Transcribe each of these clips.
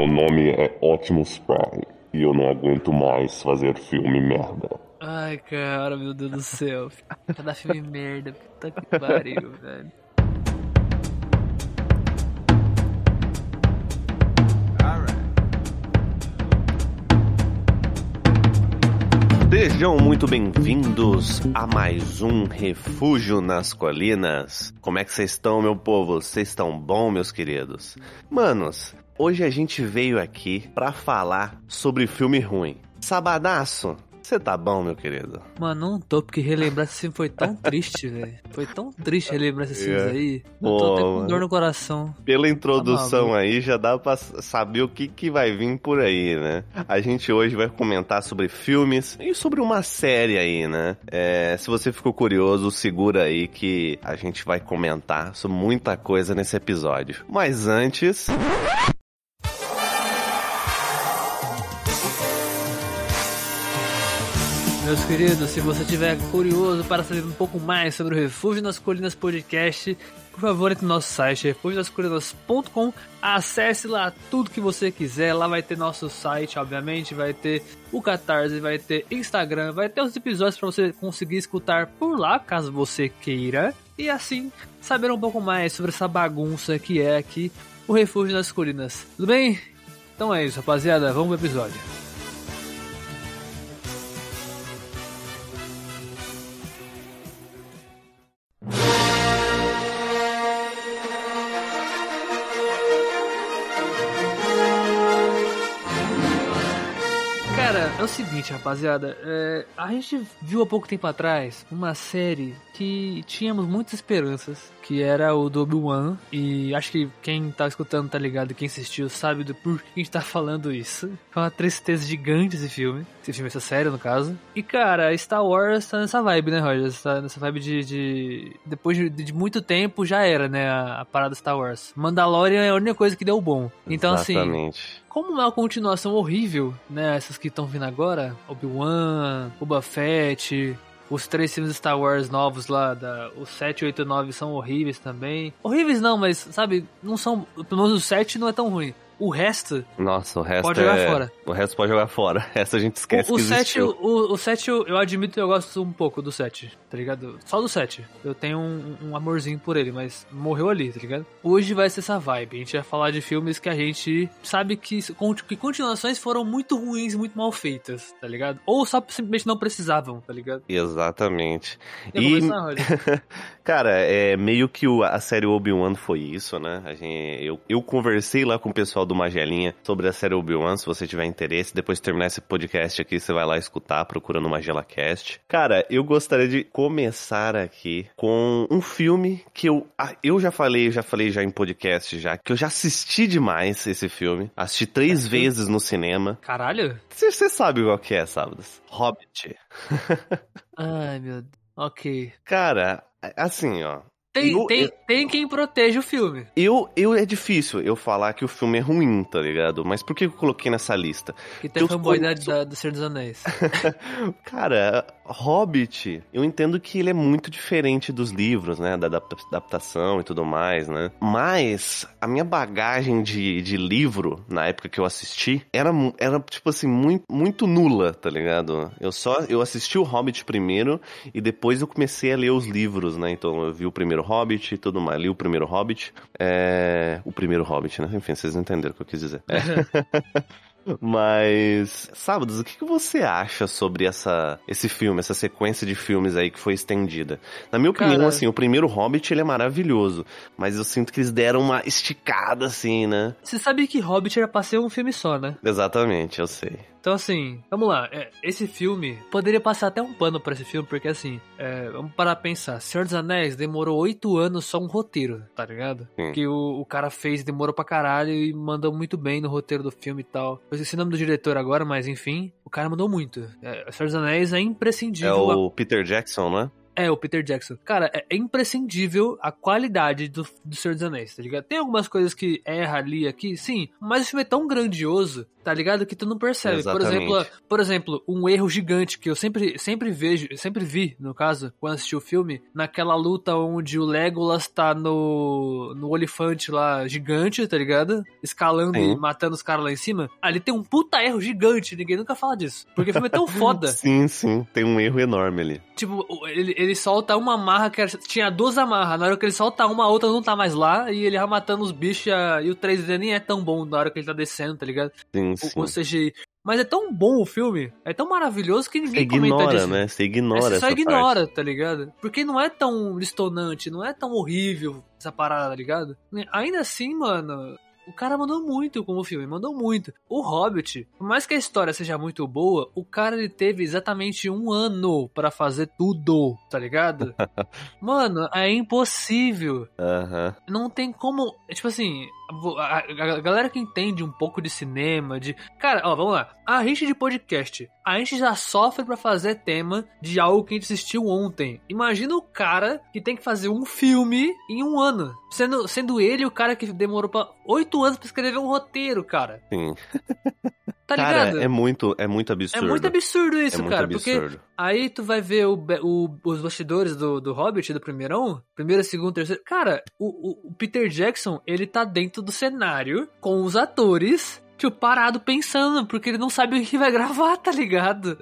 meu nome é Optimus Prime e eu não aguento mais fazer filme merda. Ai, cara, meu Deus do céu. Cada filme merda. Puta que pariu, velho. Sejam muito bem-vindos a mais um Refúgio nas Colinas. Como é que vocês estão, meu povo? Vocês estão bom, meus queridos? Manos, hoje a gente veio aqui pra falar sobre filme ruim. Sabadaço, você tá bom, meu querido? Mano, não tô, porque relembrar esse filme foi tão triste, velho. Foi tão triste relembrar esses filmes É. aí. Eu tô até com dor no coração. Pela introdução maluco. aí, já dá pra saber o que, que vai vir por aí, né? A gente hoje vai comentar sobre filmes e sobre uma série aí, né? É, se você ficou curioso, segura aí que a gente vai comentar sobre muita coisa nesse episódio. Mas antes. Meus queridos, se você estiver curioso para saber um pouco mais sobre o Refúgio nas Colinas Podcast, por favor, entre no nosso site refugionascolinas.com, acesse lá tudo que você quiser, lá vai ter nosso site, obviamente, vai ter o Catarse, vai ter Instagram, vai ter os episódios para você conseguir escutar por lá, caso você queira, e assim saber um pouco mais sobre essa bagunça que é aqui o Refúgio nas Colinas. Tudo bem? Então é isso, rapaziada, vamos pro episódio. Seguinte, rapaziada. é, a gente viu há pouco tempo atrás uma série que tínhamos muitas esperanças, que era o do Obi-Wan. E acho que quem tá escutando tá ligado, quem assistiu sabe do por que a gente tá falando isso. Foi uma tristeza gigante esse filme. Esse filme, essa série, no caso. E, cara, Star Wars tá nessa vibe, né, Roger? Tá nessa vibe de... de- Depois de, de muito tempo, já era, né, a, a parada Star Wars. Mandalorian é a única coisa que deu bom. Então, assim... Exatamente. Como é uma continuação horrível, né? Essas que estão vindo agora, Obi-Wan, Boba Fett, os três filmes Star Wars novos lá, da, os 7, 8 e 9 são horríveis também. Horríveis não, mas, sabe, não são. Pelo menos o 7 não é tão ruim. O resto, Nossa, o resto Pode jogar é... fora. O resto pode jogar fora. Essa a gente esquece o, o que 7, existiu. o, o 7 eu, eu admito que eu gosto um pouco do 7, tá ligado? Só do 7. Eu tenho um, um amorzinho por ele, mas morreu ali, tá ligado? Hoje vai ser essa vibe. A gente vai falar de filmes que a gente sabe que, que continuações foram muito ruins, muito mal feitas, tá ligado? Ou só simplesmente não precisavam, tá ligado? Exatamente. Quer E-? Cara, é meio que o- a série Obi-Wan foi isso, né? A gente, eu, eu conversei lá com o pessoal do Magelinha sobre a série Obi-Wan, se você tiver interesse, depois de terminar esse podcast aqui, você vai lá escutar, procurando MagelaCast. Cara, eu gostaria de começar aqui com um filme que eu, ah, eu já falei, já falei já em podcast já, que eu já assisti demais esse filme. Assisti três vezes no cinema. Caralho? Você você sabe qual que é, Sábados? Hobbit. Ai, meu Deus. Ok. Cara, assim, ó. Tem, Eu- tem, eu- tem quem proteja o filme. Eu, eu é difícil eu falar que o filme é ruim, tá ligado? Mas por que eu coloquei nessa lista? Que tem Eu fanboy sou- da, da, do Senhor dos Anéis. Cara, Hobbit, eu entendo que ele é muito diferente dos livros, né? Da adap- adaptação e tudo mais, né? Mas a minha bagagem de, de livro, na época que eu assisti, era, era tipo assim, muito, muito nula, tá ligado? Eu só eu assisti o Hobbit primeiro e depois eu comecei a ler os livros, né? Então eu vi o primeiro Hobbit e tudo mais. Li o primeiro Hobbit. É... O primeiro Hobbit, né? Enfim, vocês entenderam o que eu quis dizer. É. Mas, Sábados, o que, que você acha sobre essa, esse filme, essa sequência de filmes aí que foi estendida? Na minha opinião, Cara- assim, o primeiro Hobbit ele é maravilhoso, mas eu sinto que eles deram uma esticada assim, né? Você sabe que Hobbit era pra ser um filme só, né? Exatamente, eu sei. Então, assim, vamos lá. É, esse filme, poderia passar até um pano pra esse filme, porque, assim, é, vamos parar pra pensar. Senhor dos Anéis demorou oito anos só um roteiro, tá ligado? Sim. Que o, o cara fez, demorou pra caralho e mandou muito bem no roteiro do filme e tal. Eu esqueci o nome do diretor agora, mas enfim, o cara mandou muito. É, Senhor dos Anéis é É imprescindível. o Peter Jackson, né? É, o Peter Jackson. Cara, é, é imprescindível a qualidade do, do Senhor dos Anéis, tá ligado? Tem algumas coisas que erra ali, aqui, sim, mas o filme é tão grandioso tá ligado? Que tu não percebe. Por exemplo, por exemplo, um erro gigante que eu sempre, sempre vejo, sempre vi, no caso, quando assisti o filme, naquela luta onde o Legolas tá no, no olifante lá gigante, tá ligado? Escalando Sim. e matando os caras lá em cima. Ali tem um puta erro gigante, ninguém nunca fala disso. Porque o filme é tão foda. Sim, sim. Tem um erro enorme ali. Tipo, ele, ele solta uma amarra que era- tinha duas amarras. Na hora que ele solta uma, a outra não tá mais lá. E ele vai matando os bichos. e E o 3D nem é tão bom na hora que ele tá descendo, tá ligado? Sim, O, sim. o CGI. Mas é tão bom o filme, é tão maravilhoso que Você ninguém comenta ignora, disso. né? Você É, ignora você só ignora, tá ligado? Porque não é tão distonante, não é tão horrível essa parada, tá ligado? Ainda assim, mano, o cara mandou muito como filme, mandou muito. O Hobbit, por mais que a história seja muito boa, o cara ele teve exatamente um ano pra fazer tudo, tá ligado? mano, é impossível. parte. Aham. Não tem como. Tipo assim, a, galera que entende um pouco de cinema, de. Cara, ó, vamos lá. A gente de podcast, a gente já sofre pra fazer tema de algo que a gente assistiu ontem. Imagina o cara que tem que fazer um filme em um ano. Sendo, sendo ele o cara que demorou pra oito anos pra escrever um roteiro, cara. Sim. Tá Cara, ligado? é muito, é muito É absurdo. muito absurdo É isso, muito cara. Porque absurdo. Aí tu vai ver o, o- os bastidores do, do Hobbit, do primeirão, primeiro, segundo, terceiro. Cara, o- o Peter Jackson, ele tá dentro do cenário com os atores, tipo, parado pensando, porque ele não sabe o que vai gravar, tá ligado?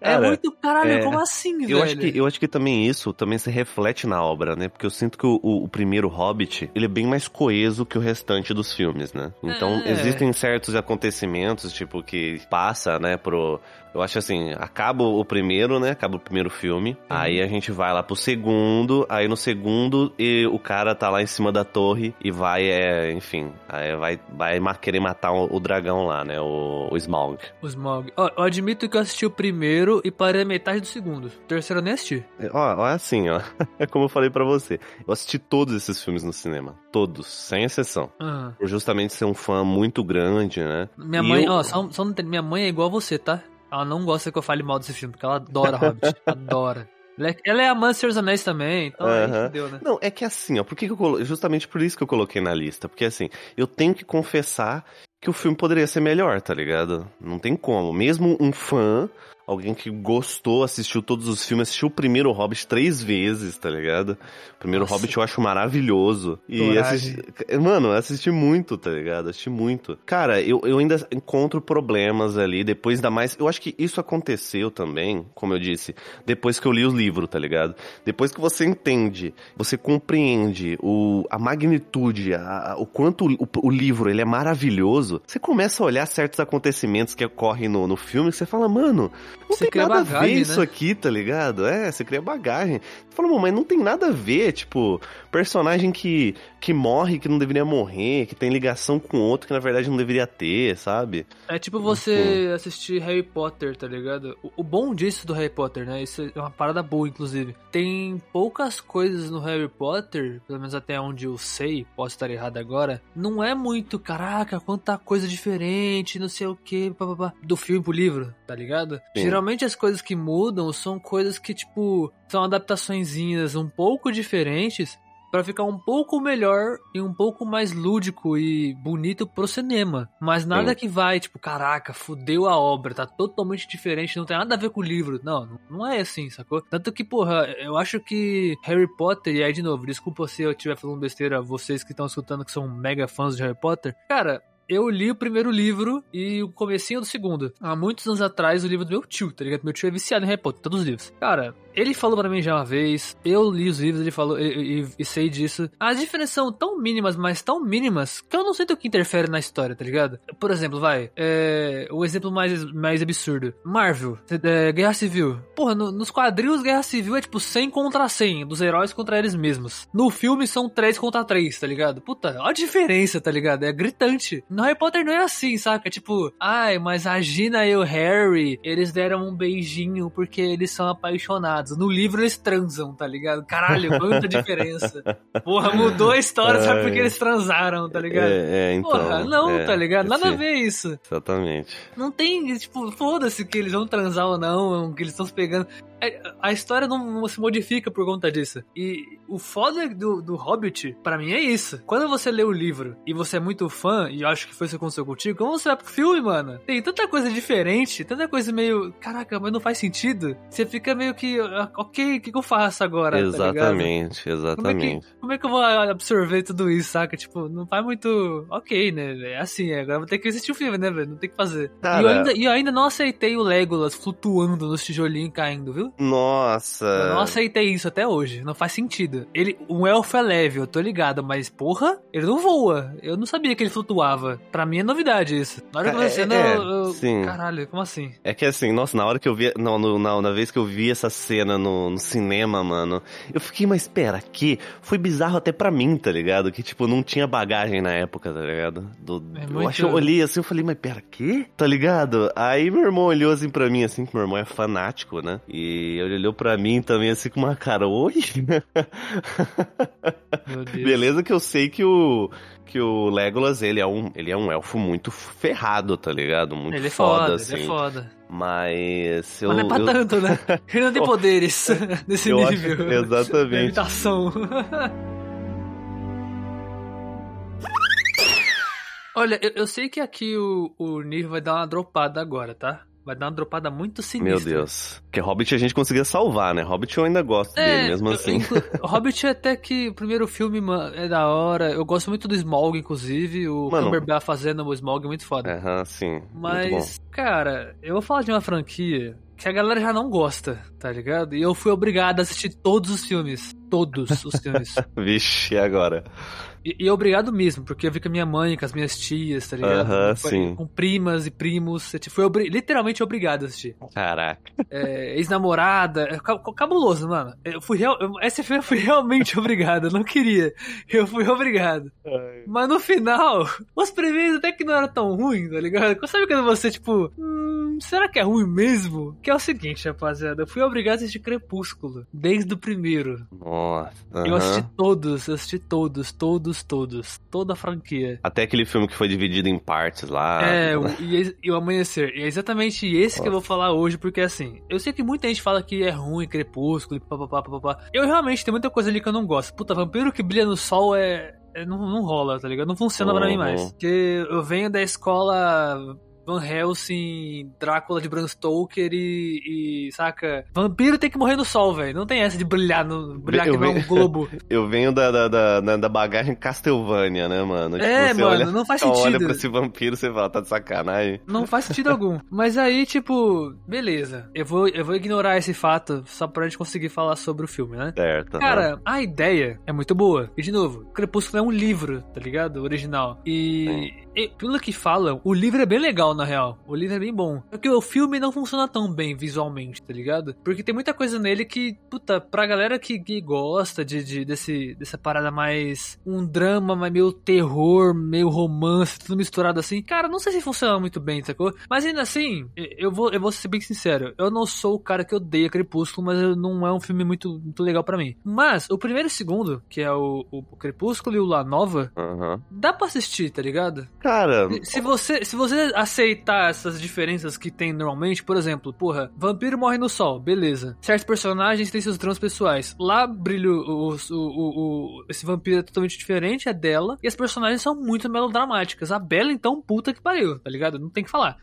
é Cara, muito caralho, é, como assim, velho? Eu acho, que, eu acho que também isso também se reflete na obra, né? Porque eu sinto que o, o- o primeiro Hobbit, ele é bem mais coeso que o restante dos filmes, né? Então, É. existem certos acontecimentos, tipo, que passa, né, pro... Eu acho assim, acaba o primeiro, né? Acaba o primeiro filme. Aí a gente vai lá pro segundo. Aí no segundo, e o cara tá lá em cima da torre e vai, é, enfim, aí vai, vai querer matar o, o dragão lá, né? O, o Smaug. O Smaug. Ó, eu admito que eu assisti o primeiro e parei a metade do segundo. O terceiro eu nem assisti. Ó, ó, assim, ó. É como eu falei pra você. Eu assisti todos esses filmes no cinema. Todos, sem exceção. Ah. Por justamente ser um fã muito grande, né? Minha E mãe, eu- ó, só, só não tem- minha mãe é igual a você, tá? Ela não gosta que eu fale mal desse filme, porque ela adora Hobbit. adora. Ela é, ela é amante dos Anéis também, então aí Aham. fudeu, né? Não, é que assim, ó, por que, que eu colo... justamente por isso que eu coloquei na lista, porque assim, eu tenho que confessar que o filme poderia ser melhor, tá ligado? Não tem como. Mesmo um fã, alguém que gostou, assistiu todos os filmes, assistiu o primeiro Hobbit três vezes, tá ligado? O primeiro Nossa. Hobbit eu acho maravilhoso. E assisti... Mano, assisti muito, tá ligado? Assisti muito. Cara, eu, eu ainda encontro problemas ali, depois da mais. Eu acho que isso aconteceu também, como eu disse, depois que eu li o livro, tá ligado? Depois que você entende, você compreende o, a magnitude, a- a- o quanto o, o livro ele é maravilhoso, você começa a olhar certos acontecimentos que ocorrem no, no filme e você fala, mano, não Você tem nada a bagagem, ver isso né? aqui, tá ligado? É, você cria bagagem. Você fala, "Mano, mas não tem nada a ver, tipo, personagem que, que morre, que não deveria morrer, que tem ligação com outro que na verdade não deveria ter, sabe? É tipo você assistir Harry Potter, tá ligado? O, o bom disso do Harry Potter, né? Isso é uma parada boa, inclusive. Tem poucas coisas no Harry Potter, pelo menos até onde eu sei, posso estar errado agora. Não é muito, caraca, quanta coisa diferente, não sei o que, do filme pro livro, tá ligado? Sim. Geralmente as coisas que mudam são coisas que, tipo, são adaptaçõezinhas um pouco diferentes. Pra ficar um pouco melhor e um pouco mais lúdico e bonito pro cinema. Mas nada Sim. que vai, tipo, caraca, fudeu a obra, tá totalmente diferente, não tem nada a ver com o livro. Não, não é assim, sacou? Tanto que, porra, eu acho que Harry Potter, e aí de novo, desculpa se eu estiver falando besteira, vocês que estão escutando que são mega fãs de Harry Potter. Cara, eu li o primeiro livro e o comecinho do segundo. Há muitos anos atrás, o livro do meu tio, tá ligado? Meu tio é viciado em Harry Potter, todos os livros. Cara, ele falou pra mim já uma vez, eu li os livros, ele falou, e sei disso. As diferenças são tão mínimas, mas tão mínimas, que eu não sinto que interfere na história, tá ligado? Por exemplo, vai, é, o exemplo mais, mais absurdo. Marvel, é, Guerra Civil. Porra, no- nos quadrinhos, Guerra Civil é tipo 100 contra 100, dos heróis contra eles mesmos. No filme são 3 contra 3, tá ligado? Puta, olha a diferença, tá ligado? É gritante. No Harry Potter não é assim, saca? Tipo, ai, mas a Gina e o Harry, eles deram um beijinho porque eles são apaixonados. No livro eles transam, tá ligado? Caralho, quanta diferença. Porra, mudou a história, sabe porque eles transaram, tá ligado? É, é, então. Porra, não, é, tá ligado? Nada a esse- ver isso. Exatamente. Não tem, tipo, foda-se que eles vão transar ou não, que eles estão se pegando. É, A história não, não se modifica por conta disso. E o foda do, do Hobbit, pra mim, é isso. Quando você lê o livro e você é muito fã, e eu acho que foi isso que aconteceu contigo, quando você vai pro filme, mano, tem tanta coisa diferente, tanta coisa meio. Caraca, mas não faz sentido. Você fica meio que. ah, Ok, o que, que eu faço agora? tá ligado? Exatamente, Como é, exatamente. que, como é que eu vou absorver tudo isso, saca? Tipo, não faz muito. Ok, né? É assim, agora eu vou ter que assistir o filme, né, velho? Não tem o que fazer. Cara- E, eu ainda, e eu ainda não aceitei o Legolas flutuando nos tijolinhos e caindo, viu? Nossa. Eu não aceitei isso até hoje. Não faz sentido. Ele, um elfo é leve, eu tô ligado, mas porra, ele não voa. Eu não sabia que ele flutuava. Pra mim é novidade isso. Na hora que eu É, a cena, é, eu, eu- sim. Caralho, como assim? É que assim, nossa, na hora que eu vi. Não, no- na, na vez que eu vi essa cena no, no cinema, mano, eu fiquei, mas pera, que foi bizarro até pra mim, tá ligado? Que, tipo, não tinha bagagem na época, tá ligado? Do, É Eu muito- acho que eu olhei assim, eu falei, mas pera, que? Tá ligado? Aí meu irmão olhou assim pra mim, assim, que meu irmão é fanático, né? E ele olhou pra mim também assim com uma cara, oi? Meu Deus. Beleza que eu sei que o que o Legolas, ele é um, ele é um elfo muito ferrado, tá ligado? Muito Ele é foda, foda, assim. ele é foda. Mas eu, Mas não é pra eu- tanto, né? Ele não tem poderes nesse eu acho- nível. exatamente. Limitação. Olha, eu, eu sei que aqui o, o nível vai dar uma dropada agora, tá? Vai dar uma dropada muito sinistra. Meu Deus. Porque Hobbit a gente conseguia salvar, né? Hobbit eu ainda gosto dele, mesmo eu- assim. inclu- Hobbit até que o primeiro filme mano, é da hora. Eu gosto muito do Smaug, inclusive. O Mano. Cumberbatch fazendo o Smaug é muito foda. Aham, sim. Mas, cara, eu vou falar de uma franquia que a galera já não gosta, tá ligado? E eu fui obrigado a assistir todos os filmes. Todos os filmes. Vixe, e agora? E, e obrigado mesmo, porque eu vi com a minha mãe, com as minhas tias, tá ligado? Aham, Foi- sim. Com primas e primos. Eu fui obri- literalmente obrigado a assistir. Caraca. É, Ex-namorada. é ca- Cabuloso, mano. Eu fui real, eu- esse filme eu fui realmente obrigado. Eu não queria. Eu fui obrigado. Mas no final, os primeiros até que não era tão ruim, tá ligado? Sabe quando você, tipo, hum, será que é ruim mesmo? Que é o seguinte, rapaziada, eu fui obrigado a assistir Crepúsculo, desde o primeiro. Nossa. Eu aham. assisti todos, eu assisti todos, todos, todos. Toda a franquia. Até aquele filme que foi dividido em partes lá. É, o, e, e o Amanhecer. E é exatamente esse que eu vou falar hoje, porque assim, eu sei que muita gente fala que é ruim, crepúsculo, e papapá, papapá. Eu realmente tem muita coisa ali que eu não gosto. Puta, vampiro que brilha no sol é. é- não, não rola, tá ligado? Não funciona pra mim Uhum. mais. Porque eu venho da escola. Van Helsing, Drácula de Bram Stoker e, e, saca? Vampiro tem que morrer no sol, velho. Não tem essa de brilhar no brilhar Eu que não é um venho- globo. Eu venho da, da, da, da- bagagem Castlevania, né, mano? É, você mano, olha, não faz Olha sentido. pra esse vampiro, você fala, tá de sacanagem. Não faz sentido algum. Mas aí, tipo, beleza. Eu vou, eu vou ignorar esse fato só pra gente conseguir falar sobre o filme, né? Certo. Cara, a ideia é muito boa. E de novo, Crepúsculo é um livro, tá ligado? Original. E, e pelo que falam, o livro é bem legal, na real. O livro é bem bom. Só que o filme não funciona tão bem visualmente, tá ligado? Porque tem muita coisa nele que, puta, pra galera que, que gosta de, de- desse, dessa parada mais. um drama, mas meio terror, meio romance, tudo misturado assim. Cara, não sei se funciona muito bem, sacou? Mas ainda assim, eu vou, eu vou ser bem sincero. Eu não sou o cara que odeia Crepúsculo, mas não é um filme muito, muito legal pra mim. Mas o primeiro e o segundo, que é o, o Crepúsculo e o La Nova, Aham. dá pra assistir, tá ligado? Cara, Se você, se você aceitar essas diferenças que tem normalmente, por exemplo, porra, vampiro morre no sol, beleza. Certos personagens têm seus dramas pessoais. Lá brilha o, o, o- o- esse vampiro é totalmente diferente, é dela, e as personagens são muito melodramáticas. A Bela, então, puta que pariu, tá ligado? Não tem que falar.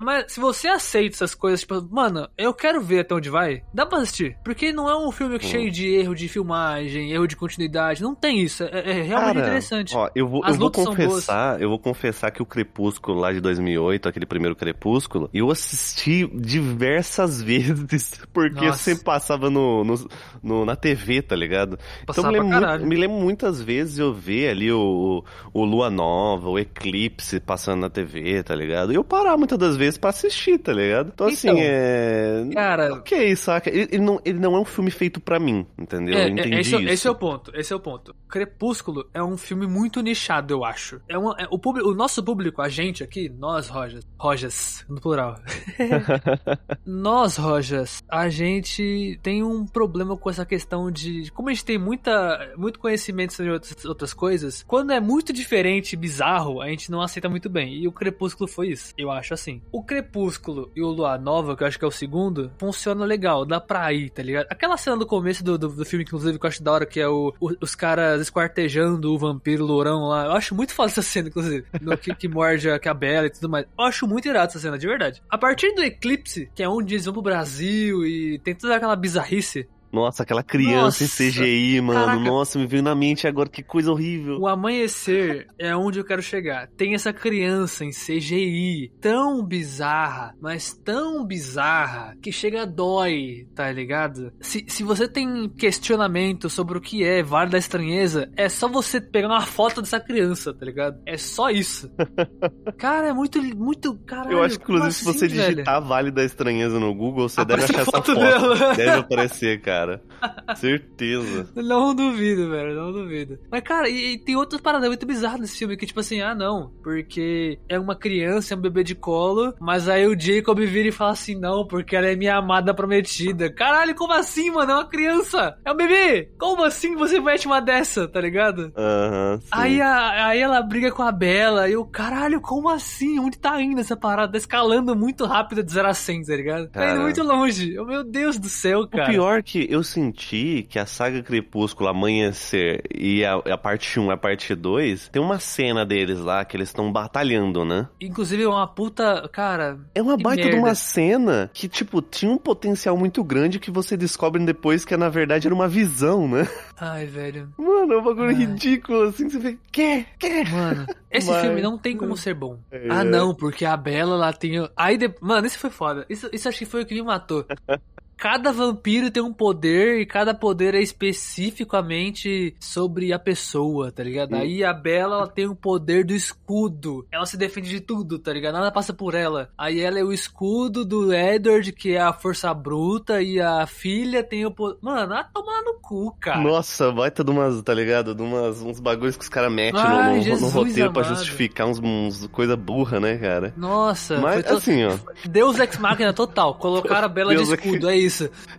Mas se você aceita essas coisas, tipo, mano, eu quero ver até onde vai, dá pra assistir. Porque não é um filme cheio de erro de filmagem, erro de continuidade. Não tem isso. É, é realmente Cara, interessante. Ó, eu vou, As eu vou confessar, eu vou confessar que o Crepúsculo lá de 2008, aquele primeiro Crepúsculo, eu assisti diversas vezes porque Nossa. sempre passava no, no, no- na TV, tá ligado? Passava então me pra lembro, muito, me lembro muitas vezes eu ver ali o, o Lua Nova, o Eclipse passando na TV, tá ligado? E eu parar muitas das vezes pra assistir, tá ligado? Então, assim, Então, é. Cara, Ok, saca? Ele, ele não, ele não é um filme feito pra mim, entendeu? É, eu é, entendi esse, é- isso. esse é o ponto, esse é o ponto. Crepúsculo é um filme muito nichado, eu acho. É, uma- é o, público, o nosso público, a gente aqui, nós, Rojas, Rojas, no plural. nós, Rojas, a gente tem um problema com essa questão de. Como a gente tem muita, muito conhecimento sobre outras, outras coisas, quando é muito diferente, bizarro, a gente não aceita muito bem. E o Crepúsculo foi isso, eu acho assim. O o Crepúsculo e o Lua Nova, que eu acho que é o segundo, funciona legal, dá pra ir, tá ligado? Aquela cena do começo do, do, do filme, inclusive, que eu acho da hora, que é o, o- os caras esquartejando o vampiro lourão lá. Eu acho muito foda essa cena, inclusive. No, que, que morde a, que a Bela e tudo mais. Eu acho muito irado essa cena, de verdade. A partir do Eclipse, que é onde eles vão pro Brasil e tem toda aquela bizarrice, Nossa, aquela criança Nossa, em CGI, mano. caraca. Nossa, me veio na mente agora que coisa horrível. O amanhecer é onde eu quero chegar. Tem essa criança em CGI tão bizarra, mas tão bizarra que chega a dói, tá ligado? Se, se você tem questionamento sobre o que é Vale da Estranheza, é só você pegar uma foto dessa criança, tá ligado? É só isso. Cara, é muito, muito, caralho. Eu acho que, inclusive, como se você assim, velho? digitar Vale da Estranheza no Google, você deve Aparece achar a essa foto foto. dela. Deve aparecer, cara. Certeza. Não duvido, velho, não duvido. Mas, cara, e, e tem outras paradas muito bizarras nesse filme, que tipo assim, ah, não, porque é uma criança, é um bebê de colo, mas aí o Jacob vira e fala assim, não, porque ela é minha amada prometida. Caralho, como assim, mano? É uma criança, é um bebê. Como assim você mete uma dessa, tá ligado? Aham, sim. Aí, a- aí ela briga com a Bela e o caralho, como assim? Onde tá indo essa parada? Tá escalando muito rápido de 0 a 100, tá ligado? Tá indo Cara. muito longe. Oh, Meu Deus do céu, O cara. pior é que eu senti que a saga Crepúsculo Amanhecer e a, a parte 1 e a parte 2, tem uma cena deles lá que eles estão batalhando, né? Inclusive, é uma puta. Cara. É uma baita de merda. uma cena que, tipo, tinha um potencial muito grande que você descobre depois que, na verdade, era uma visão, né? Ai, velho. Mano, é um bagulho Ai. ridículo, assim, que você vê, quê? Quê? Mano, esse Mas- filme não tem como ser bom. É. Ah, não, porque a Bela lá tem. Aí, de... mano, isso foi foda. Isso, isso acho que foi o que me matou. Cada vampiro tem um poder e cada poder é especificamente sobre a pessoa, tá ligado? Aí a Bela ela tem o poder do escudo. Ela se defende de tudo, tá ligado? Nada passa por ela. Aí ela é o escudo do Edward, que é a força bruta, e a filha tem o poder. Mano, a tomar no cu, cara. Nossa, baita de umas, tá ligado? De umas, uns bagulhos que os caras metem no- no, no, roteiro pra amado. justificar uns, uns coisa burra, né, cara? Nossa, Mas, to- assim, ó. Deus Ex Machina total. Colocaram a Bela de Deus escudo, é isso.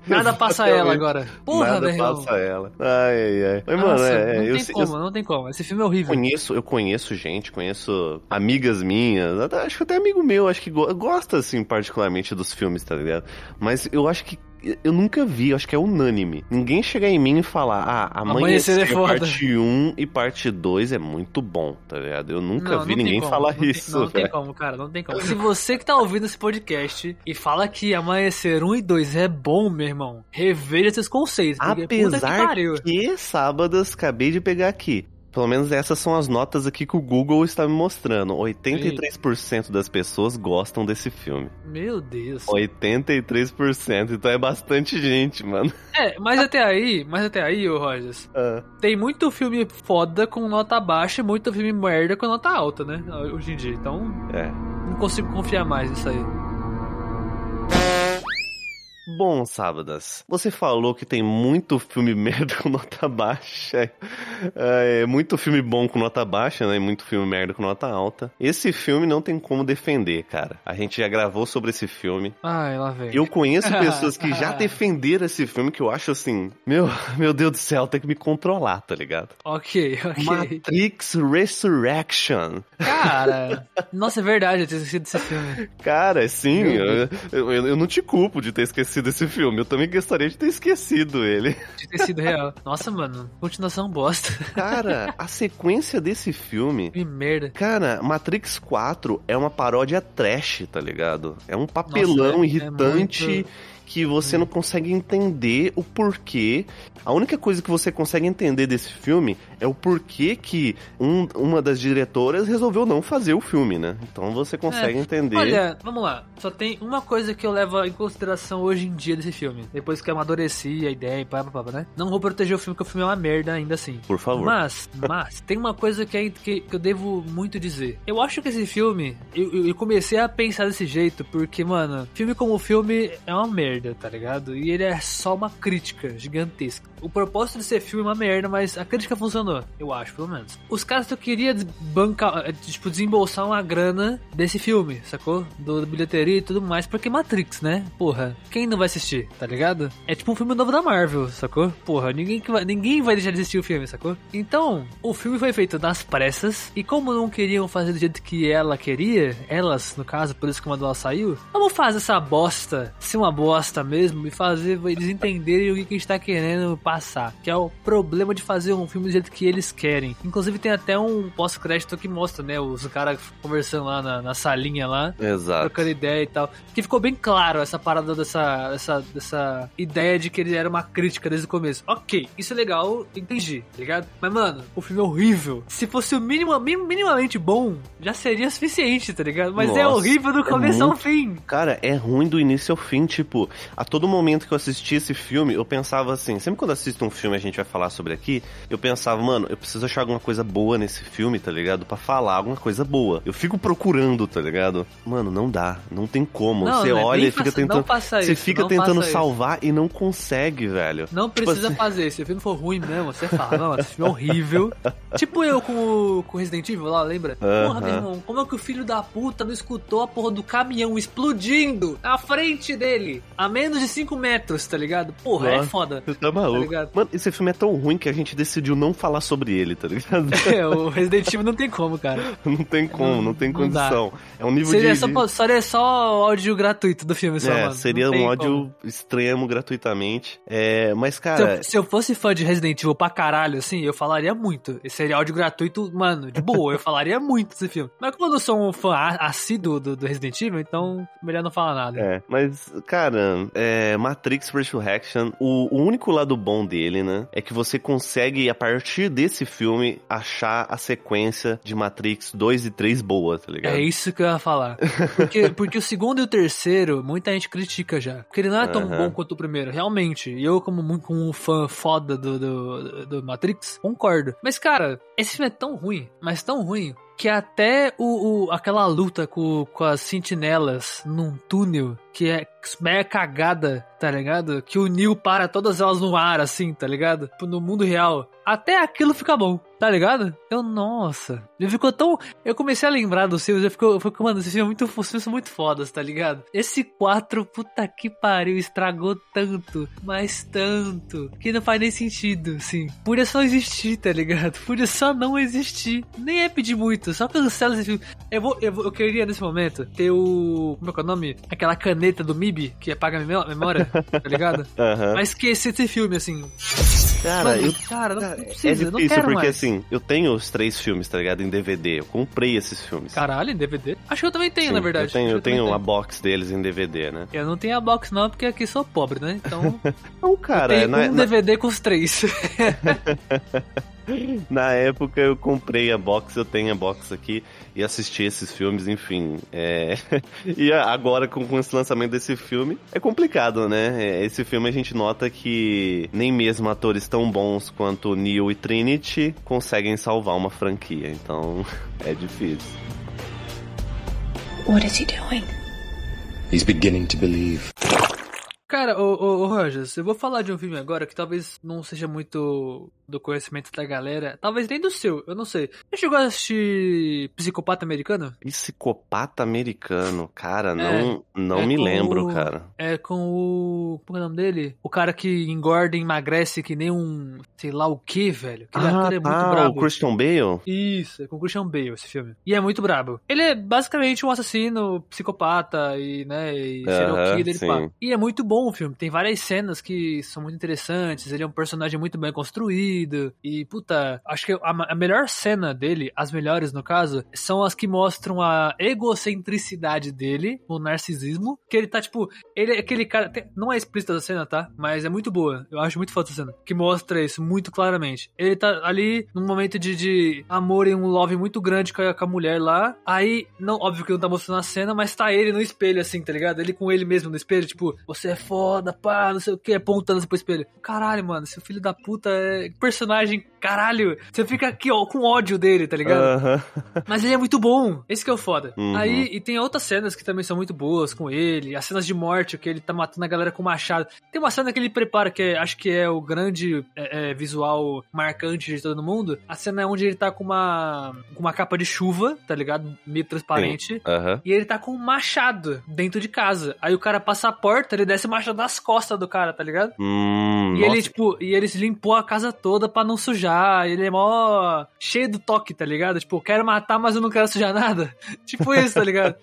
Nada passa ela agora. Porra, Nada meu irmão. passa ela. Ai, ai, ai. Mas, mano, Nossa, é, não eu, tem sei- como, eu não tem como. Esse filme é horrível. conheço, eu conheço gente, conheço amigas minhas, até- acho que até amigo meu, acho que go- gosta, assim, particularmente dos filmes, tá ligado? Mas eu acho que eu nunca vi, eu acho que é unânime. Ninguém chegar em mim e falar, ah, Amanhecer Amanhecer é foda. parte 1 e parte 2 é muito bom, tá ligado? Eu nunca Não, vi não tem ninguém como, falar não tem- isso, não tem velho. como, cara, não tem como. Se você que tá ouvindo esse podcast e fala que Amanhecer 1 e 2 é bom, meu irmão, reveja seus conceitos. Porque puta que Apesar pariu. que sábados, acabei de pegar aqui. Pelo menos essas são as notas aqui que o Google está me mostrando. 83% das pessoas gostam desse filme. Meu Deus. 83%, então é bastante gente, mano. É, mas até aí, mas até aí, ô Rogers, Ah, tem muito filme foda com nota baixa e muito filme merda com nota alta, né? Hoje em dia. Então, é. não consigo confiar mais nisso aí. Bom, Sábadas, você falou que tem muito filme merda com nota baixa. É, muito filme bom com nota baixa, né? E muito filme merda com nota alta. Esse filme não tem como defender, cara. A gente já gravou sobre esse filme. Ai, lá vem. Eu conheço pessoas que já defenderam esse filme que eu acho assim, meu, meu Deus do céu, tem que me controlar, tá ligado? Ok, ok. Matrix Resurrection. Cara, nossa, é verdade, eu tinha esquecido desse filme. Cara, sim, eu, eu, eu não te culpo de ter esquecido esse filme. Eu também gostaria de ter esquecido ele. De ter sido real. Nossa, mano, continuação bosta. Cara, a sequência desse filme. Que merda. Cara, Matrix 4 é uma paródia trash, tá ligado? É um papelão Nossa, é- é irritante muito- que você não consegue entender o porquê. A única coisa que você consegue entender desse filme é o porquê que um- uma das diretoras resolveu não fazer o filme, né? Então você consegue É, entender. Olha, vamos lá. Só tem uma coisa que eu levo em consideração hoje em dia desse filme. Depois que eu amadureci a ideia e pá, pá, pá, né? Não vou proteger o filme, porque o filme é uma merda ainda assim. Por favor. Mas, mas, tem uma coisa que, é- que, que eu devo muito dizer. Eu acho que esse filme, eu, eu- eu comecei a pensar desse jeito, porque, mano, filme como filme é uma merda. Merda, tá ligado? E ele é só uma crítica gigantesca. O propósito de ser filme é uma merda, mas a crítica funcionou, eu acho, pelo menos. Os caras só queriam bancar, eh, tipo, desembolsar uma grana desse filme, sacou? Do, bilheteria e tudo mais, porque Matrix, né? Porra, quem não vai assistir, tá ligado? É tipo um filme novo da Marvel, sacou? Porra, ninguém, que vai, ninguém vai deixar de assistir o filme, sacou? Então, o filme foi feito nas pressas, e como não queriam fazer do jeito que ela queria, elas, no caso, por isso que uma delas saiu, vamos fazer essa bosta ser uma bosta mesmo e fazer eles entenderem o que, que a gente tá querendo passar. Que é o problema de fazer um filme do jeito que eles querem. Inclusive tem até um pós-crédito que mostra, né, os caras conversando lá na, na, salinha lá. Exato. Trocando ideia e tal. Que ficou bem claro essa parada dessa, dessa, dessa ideia de que ele era uma crítica desde o começo. Ok, isso é legal, entendi, tá ligado? Mas, mano, o filme é horrível. Se fosse o mínimo, minimamente bom, já seria suficiente, tá ligado? Mas é Nossa, é horrível do começo é muito... ao fim. Cara, é ruim do início ao fim, tipo, a todo momento que eu assisti esse filme, eu pensava assim, sempre quando assisto um filme a gente vai falar sobre aqui, eu pensava, mano, eu preciso achar alguma coisa boa nesse filme, tá ligado? para falar alguma coisa boa. Eu fico procurando, tá ligado? Mano, não dá, não tem como. Não, você é olha e fica tentando. você isso, fica tentando salvar isso. e não consegue, velho. Não tipo precisa assim... fazer. Se o filme for ruim mesmo, você fala, não, esse filme é horrível. tipo eu com o Resident Evil lá, lembra? Uh -huh. Porra, meu irmão, como é que o filho da puta não escutou a porra do caminhão explodindo na frente dele? A menos de 5 metros, tá ligado? Porra, é Nossa, é foda. Você tá maluco. Tá Mano, esse filme é tão ruim que a gente decidiu não falar sobre ele, tá ligado? É, o Resident Evil não tem como, cara. não tem como, não, não tem condição. é um nível seria de... Só, seria só áudio gratuito do filme, só, é, mano. seria um áudio como. extremo, gratuitamente. É, mas, cara... Se eu, se eu, fosse fã de Resident Evil pra caralho, assim, eu falaria muito. Esse seria áudio gratuito, mano, de boa, eu falaria muito desse filme. Mas como eu não sou um fã assíduo do, do Resident Evil, então melhor não falar nada. É, mas, cara, é, Matrix Resurrection, o, o único lado bom dele, né, é que você consegue, a partir desse filme, achar a sequência de Matrix 2 e 3 boa, tá ligado? É isso que eu ia falar. Porque, porque o segundo e o terceiro, muita gente critica já. Porque ele não é tão uhum. bom quanto o primeiro, realmente. E eu, como, como um fã foda do, do, do Matrix, concordo. Mas, cara, esse filme é tão ruim, mas tão ruim, que até o, o, aquela luta com, com as sentinelas num túnel que é meia cagada, tá ligado? Que o Neil para todas elas no ar, assim, tá ligado? No mundo real. Até aquilo fica bom, tá ligado? Eu, nossa. Ele ficou tão. Eu comecei a lembrar dos filmes, eu fico, eu mano, esse filme muito, filmes são muito fodas, tá ligado? Esse 4, puta que pariu, estragou tanto, mas tanto, que não faz nem sentido, assim. Podia só existir, tá ligado? Podia só não existir. Nem é pedir muito, só cancela esse filme. Eu, vou, eu, vou, eu queria nesse momento ter o. Como é que é o nome? Aquela caneta do MIB, que apaga a memória, tá ligado? Uhum. Mas esqueci esse filme, assim. Cara, Mano, eu, cara, não, cara, precisa, é difícil porque mais. assim, eu tenho os três filmes, tá ligado? Em DVD. Eu comprei esses filmes. Caralho, em DVD? Acho que eu também tenho, Sim, na verdade. Eu tenho, eu, eu tenho a box deles em DVD, né? Eu não tenho a box não, porque aqui sou pobre, né? Então. não, cara, eu tenho é, um na... DVD com os três. Na época eu comprei a box, eu tenho a box aqui e assisti esses filmes, enfim. É... e agora com, com esse lançamento desse filme é complicado, né? É, esse filme a gente nota que nem mesmo atores tão bons quanto Neo e Trinity conseguem salvar uma franquia, então é difícil. What is he doing? He's beginning to believe. Cara, ô, ô, ô Rogers, eu vou falar de um filme agora que talvez não seja muito do conhecimento da galera, talvez nem do seu, eu não sei. Você chegou a assistir Psicopata Americano? Psicopata Americano, cara, não, é, não é me lembro, o, cara. É com o. Como é o nome dele? O cara que engorda e emagrece que nem um. sei lá o que, velho. Aquele ah, ator é muito ah, brabo. o Christian Bale? Isso, é com o Christian Bale esse filme. E é muito brabo. Ele é basicamente um assassino, psicopata e, né, e serial uh -huh, killer e pá. E é muito bom o filme. Tem várias cenas que são muito interessantes. Ele é um personagem muito bem construído e, puta, acho que a, a, melhor cena dele, as melhores no caso, são as que mostram a egocentricidade dele, o narcisismo. Que ele tá, tipo, ele é aquele cara. Tem, não é explícita a cena, tá? Mas é muito boa. Eu acho muito foda essa cena. Que mostra isso muito claramente. Ele tá ali num momento de, de amor e um love muito grande com a, com a mulher lá. Aí, não, óbvio que não tá mostrando a cena, mas tá ele no espelho, assim, tá ligado? Ele com ele mesmo no espelho, tipo, você é foda, pá, não sei o que, apontando pro espelho. Caralho, mano, seu filho da puta é personagem, caralho. Você fica aqui, ó, com ódio dele, tá ligado? Aham. Mas ele é muito bom. Esse que é o foda. Uhum. Aí, e tem outras cenas que também são muito boas com ele. As cenas de morte, que ele tá matando a galera com machado. Tem uma cena que ele prepara, que é- acho que é o grande é, é, visual marcante de todo mundo. A cena é onde ele tá com uma, com uma capa de chuva, tá ligado? Meio transparente. E ele tá com um machado dentro de casa. Aí o cara passa a porta, ele desce o machado nas costas do cara, tá ligado? Hum, E nossa, ele, tipo, e ele limpou a casa toda pra não sujar. Ele é mó cheio do toque, tá ligado? Tipo, quero matar, mas eu não quero sujar nada. tipo isso, tá ligado?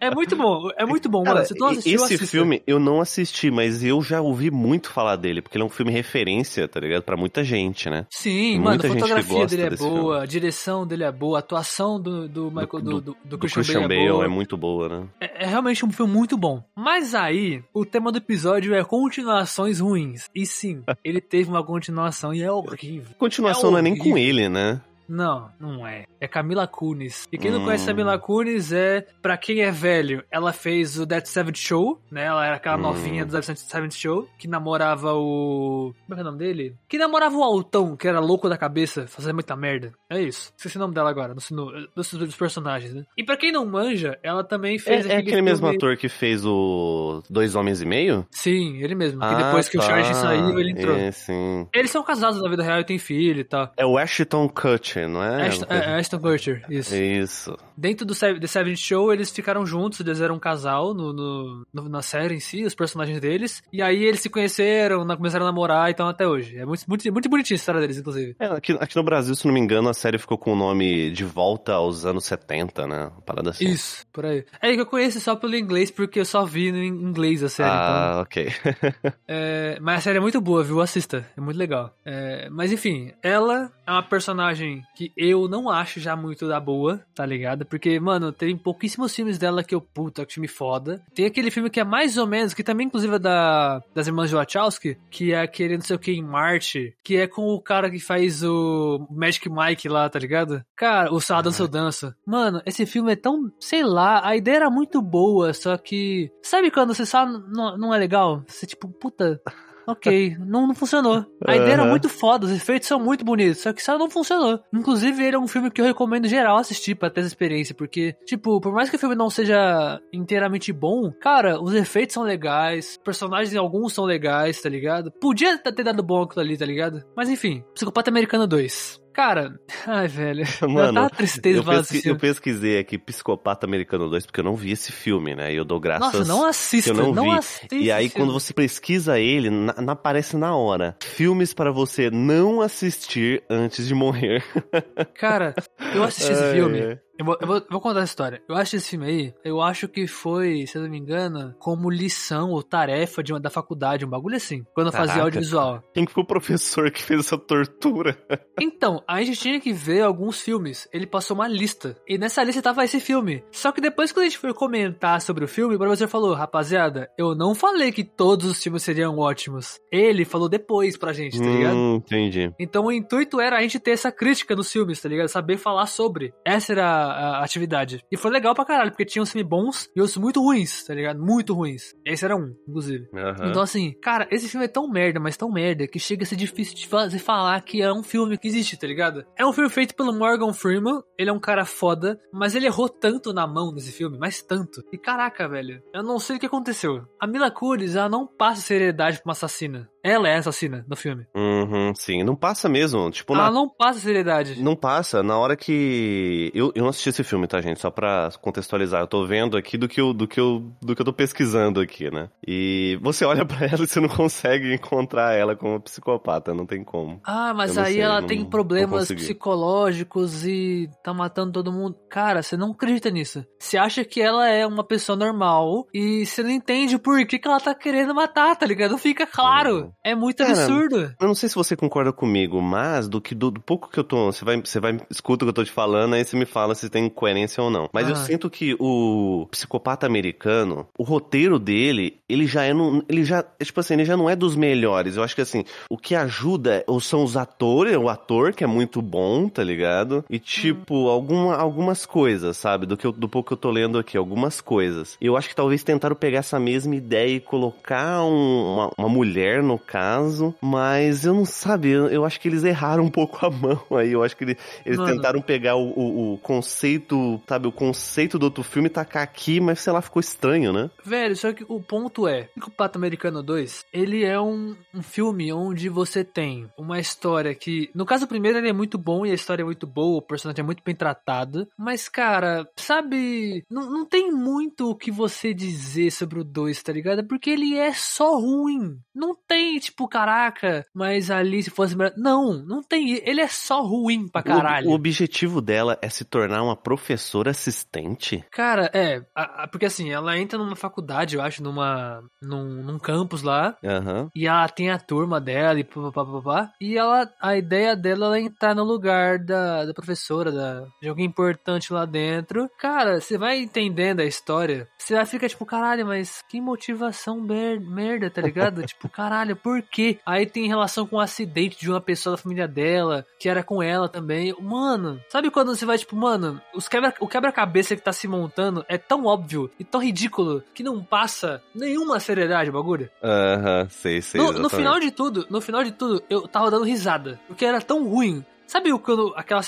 É muito bom, é muito bom, Cara, mano. Se tu não assistiu, esse assista. filme eu não assisti, mas eu já ouvi muito falar dele, porque ele é um filme referência, tá ligado? Pra muita gente, né? Sim, Muita mano, a fotografia dele é boa, filme. a direção dele é boa, a atuação do, do, Michael, do, do, do Do Christian, Christian Bale, Bale é boa. é muito boa, né? É, é realmente um filme muito bom. Mas aí, o tema do episódio é continuações ruins. E sim, ele teve uma continuação e é horrível. Continuação É não é nem com horrível. ele, né? Não, não é. É Camila Kunis. E quem não Hum. conhece a Camila Kunis é, pra quem é velho, ela fez o Dead Seventh Show, né? Ela era aquela Hum. novinha do Dead Seventh Show, que namorava o... Como é que é o nome dele? Que namorava o Altão, que era louco da cabeça, fazia muita merda. É isso. Esqueci o nome dela agora, no, dos, dos personagens, né? E pra quem não manja, ela também É, fez é aquele mesmo filme- ator que fez o Dois Homens e Meio? Sim, ele mesmo. Ah, depois que o tá. Charge saiu, ele entrou. É, sim. Eles são casados na vida real e têm filho e tal. É o Ashton Kutcher, não é? Ashton, é, Ashton Kutcher, isso. Isso. Dentro do The Seventh Show, eles ficaram juntos, eles eram um casal no, no- no- na série em si, os personagens deles. E aí eles se conheceram, começaram a namorar e estão até hoje. É muito, muito, muito bonitinha a história deles, inclusive. É, aqui, aqui no Brasil, se não me engano, a série ficou com o nome De Volta aos Anos 70, né? Uma parada assim. Isso, por aí. É que eu conheço só pelo inglês, porque eu só vi no inglês a série. então- Ah, ok. É, mas a série é muito boa, viu? Assista. É muito legal. É, mas enfim, ela é uma personagem que eu não acho já muito da boa, tá ligado? Porque, mano, tem pouquíssimos filmes dela que eu, puta, que filme foda. Tem aquele filme que é mais ou menos, que também, inclusive, é da, das irmãs Wachowski, que é aquele não sei o que em Marte, que é com o cara que faz o Magic Mike lá, tá ligado? Cara, o Sá Dança Dança. Mano, esse filme é tão, sei lá, a ideia era muito boa, só que. Sabe quando você sabe não, não é legal? Você, tipo, puta. Ok, não, não funcionou. A ideia era Aham. muito foda, os efeitos são muito bonitos, só que só não funcionou. Inclusive, ele é um filme que eu recomendo geral assistir pra ter essa experiência, porque, tipo, por mais que o filme não seja inteiramente bom, cara, os efeitos são legais, personagens alguns são legais, tá ligado? Podia ter dado bom aquilo ali, tá ligado? Mas enfim, Psicopata Americano 2. Cara, ai, velho. Mano, dá tristeza eu, pesqui- eu pesquisei aqui Psicopata Americano 2 porque eu não vi esse filme, né? E eu dou graças Nossa, não assista, eu não, não vi. E aí, esse quando você pesquisa ele, na, na- aparece na hora. Filmes para você não assistir antes de morrer. Cara, eu assisti esse Ai, filme. ai. Eu vou, eu vou- vou contar a história. Eu acho esse filme aí, eu acho que foi, se eu não me engano, como lição ou tarefa de uma, da faculdade, um bagulho assim, quando eu fazia Caraca. audiovisual. Quem que foi o professor que fez essa tortura? Então, a gente tinha que ver alguns filmes. Ele passou uma lista. E nessa lista tava esse filme. Só que depois que a gente foi comentar sobre o filme, o professor falou: Rapaziada, eu não falei que todos os filmes seriam ótimos. Ele falou depois pra gente, tá ligado? Hum, entendi. Então o intuito era a gente ter essa crítica nos filmes, tá ligado? Saber falar sobre. Essa era a, atividade. E foi legal pra caralho, porque tinha uns filmes bons e outros muito ruins, tá ligado? Muito ruins. Esse era um, inclusive. Aham. Então, assim, cara, esse filme é tão merda, mas tão merda, que chega a ser difícil de fazer falar que é um filme que existe, tá ligado? É um filme feito pelo Morgan Freeman, ele é um cara foda, mas ele errou tanto na mão nesse filme, mas tanto. E caraca, velho, eu não sei o que aconteceu. A Mila Kunis, ela não passa seriedade pra uma assassina. Ela é assassina no filme. Uhum, sim. Não passa mesmo. Tipo, na, Ela não passa seriedade. Não passa, na hora que. Eu, eu não assisti esse filme, tá, gente? Só pra contextualizar. Eu tô vendo aqui do que eu, do que eu, do que eu tô pesquisando aqui, né? E você olha pra ela e você não consegue encontrar ela como psicopata, não tem como. Ah, mas aí sei, ela não- tem problemas psicológicos e tá matando todo mundo. Cara, você não acredita nisso. Você acha que ela é uma pessoa normal e você não entende por que, que ela tá querendo matar, tá ligado? Fica claro. É muito Cara, absurdo. Eu não sei se você concorda comigo, mas do que do, do pouco que eu tô. Você vai, você vai, escuta o que eu tô te falando, aí você me fala se tem coerência ou não. Mas eu Ah. sinto que o psicopata americano, o roteiro dele, ele já é. no- ele já. é Tipo assim, ele já não é dos melhores. Eu acho que assim, o que ajuda ou são os atores, o ator, que é muito bom, tá ligado? E tipo, alguma, algumas coisas, sabe? Do, que eu- do pouco que eu tô lendo aqui, algumas coisas. Eu acho que talvez tentaram pegar essa mesma ideia e colocar um- uma, uma mulher no caso, mas eu não sabe, eu, acho que eles erraram um pouco a mão aí. Eu acho que ele- eles Mano. tentaram pegar o, o- o conceito, sabe, o conceito do outro filme e tacar aqui, mas sei lá, ficou estranho, né? Velho, só que o ponto é, o Pato Americano 2, ele é um, um filme onde você tem uma história que, no caso o primeiro ele é muito bom e a história é muito boa, o personagem é muito bem tratado, mas cara, sabe, não, não tem muito o que você dizer sobre o 2, tá ligado? Porque ele é só ruim. Não tem, tipo, caraca, mas ali se fosse melhor. Não, não tem. Ele é só ruim pra caralho. O, o objetivo dela é se tornar uma professora assistente? Cara, é, a- a- porque assim, ela entra numa faculdade, eu acho, numa, num, num campus lá, Aham. e ela tem a turma dela e papapá, e ela, a ideia dela é entrar no lugar da, da professora, da, de alguém importante lá dentro. Cara, você vai entendendo a história, você vai ficar tipo, caralho, mas que motivação mer- merda, tá ligado? tipo, caralho, por quê? Aí tem relação com o acidente de uma pessoa da família dela, que era com ela também. Mano, sabe quando você vai, tipo, mano, os quebra, o quebra-cabeça que tá se montando é tão óbvio e tão ridículo que não passa nenhuma seriedade o bagulho? Aham, sei, sei. No, no final de tudo, no final de tudo, eu tava dando risada. Porque era tão ruim. Sabe o- quando aquela,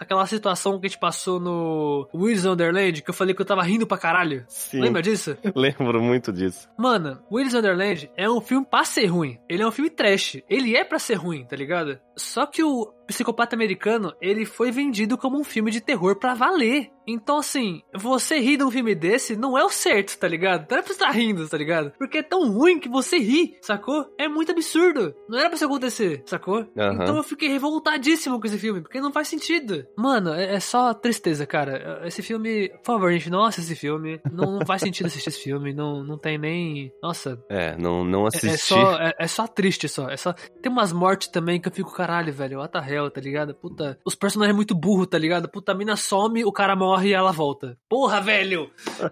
aquela situação que a gente passou no Willis Wonderland, que eu falei que eu tava rindo pra caralho? Sim, Lembra disso? lembro muito disso. Mano, Willis Wonderland é um filme pra ser ruim. Ele é um filme trash. Ele é pra ser ruim, tá ligado? Só que o Psicopata Americano, ele foi vendido como um filme de terror pra valer. Então, assim, você rir de um filme desse não é o certo, tá ligado? Não era pra você estar rindo, tá ligado? Porque é tão ruim que você ri, sacou? É muito absurdo. Não era pra isso acontecer, sacou? Aham. Então eu fiquei revoltadíssimo com esse filme, porque não faz sentido. Mano, é, é só tristeza, cara. Esse filme, por favor, gente, não assista esse filme. Não, não faz sentido assistir esse filme. Não, não tem nem. Nossa, É, não, não é, assisti. é só, é, é só triste só. É só. Tem umas mortes também que eu fico, caralho, velho. What the hell, tá ligado? Puta. Os personagens muito burro, tá ligado? Puta, a mina some, o cara morre e ela volta. Porra, velho!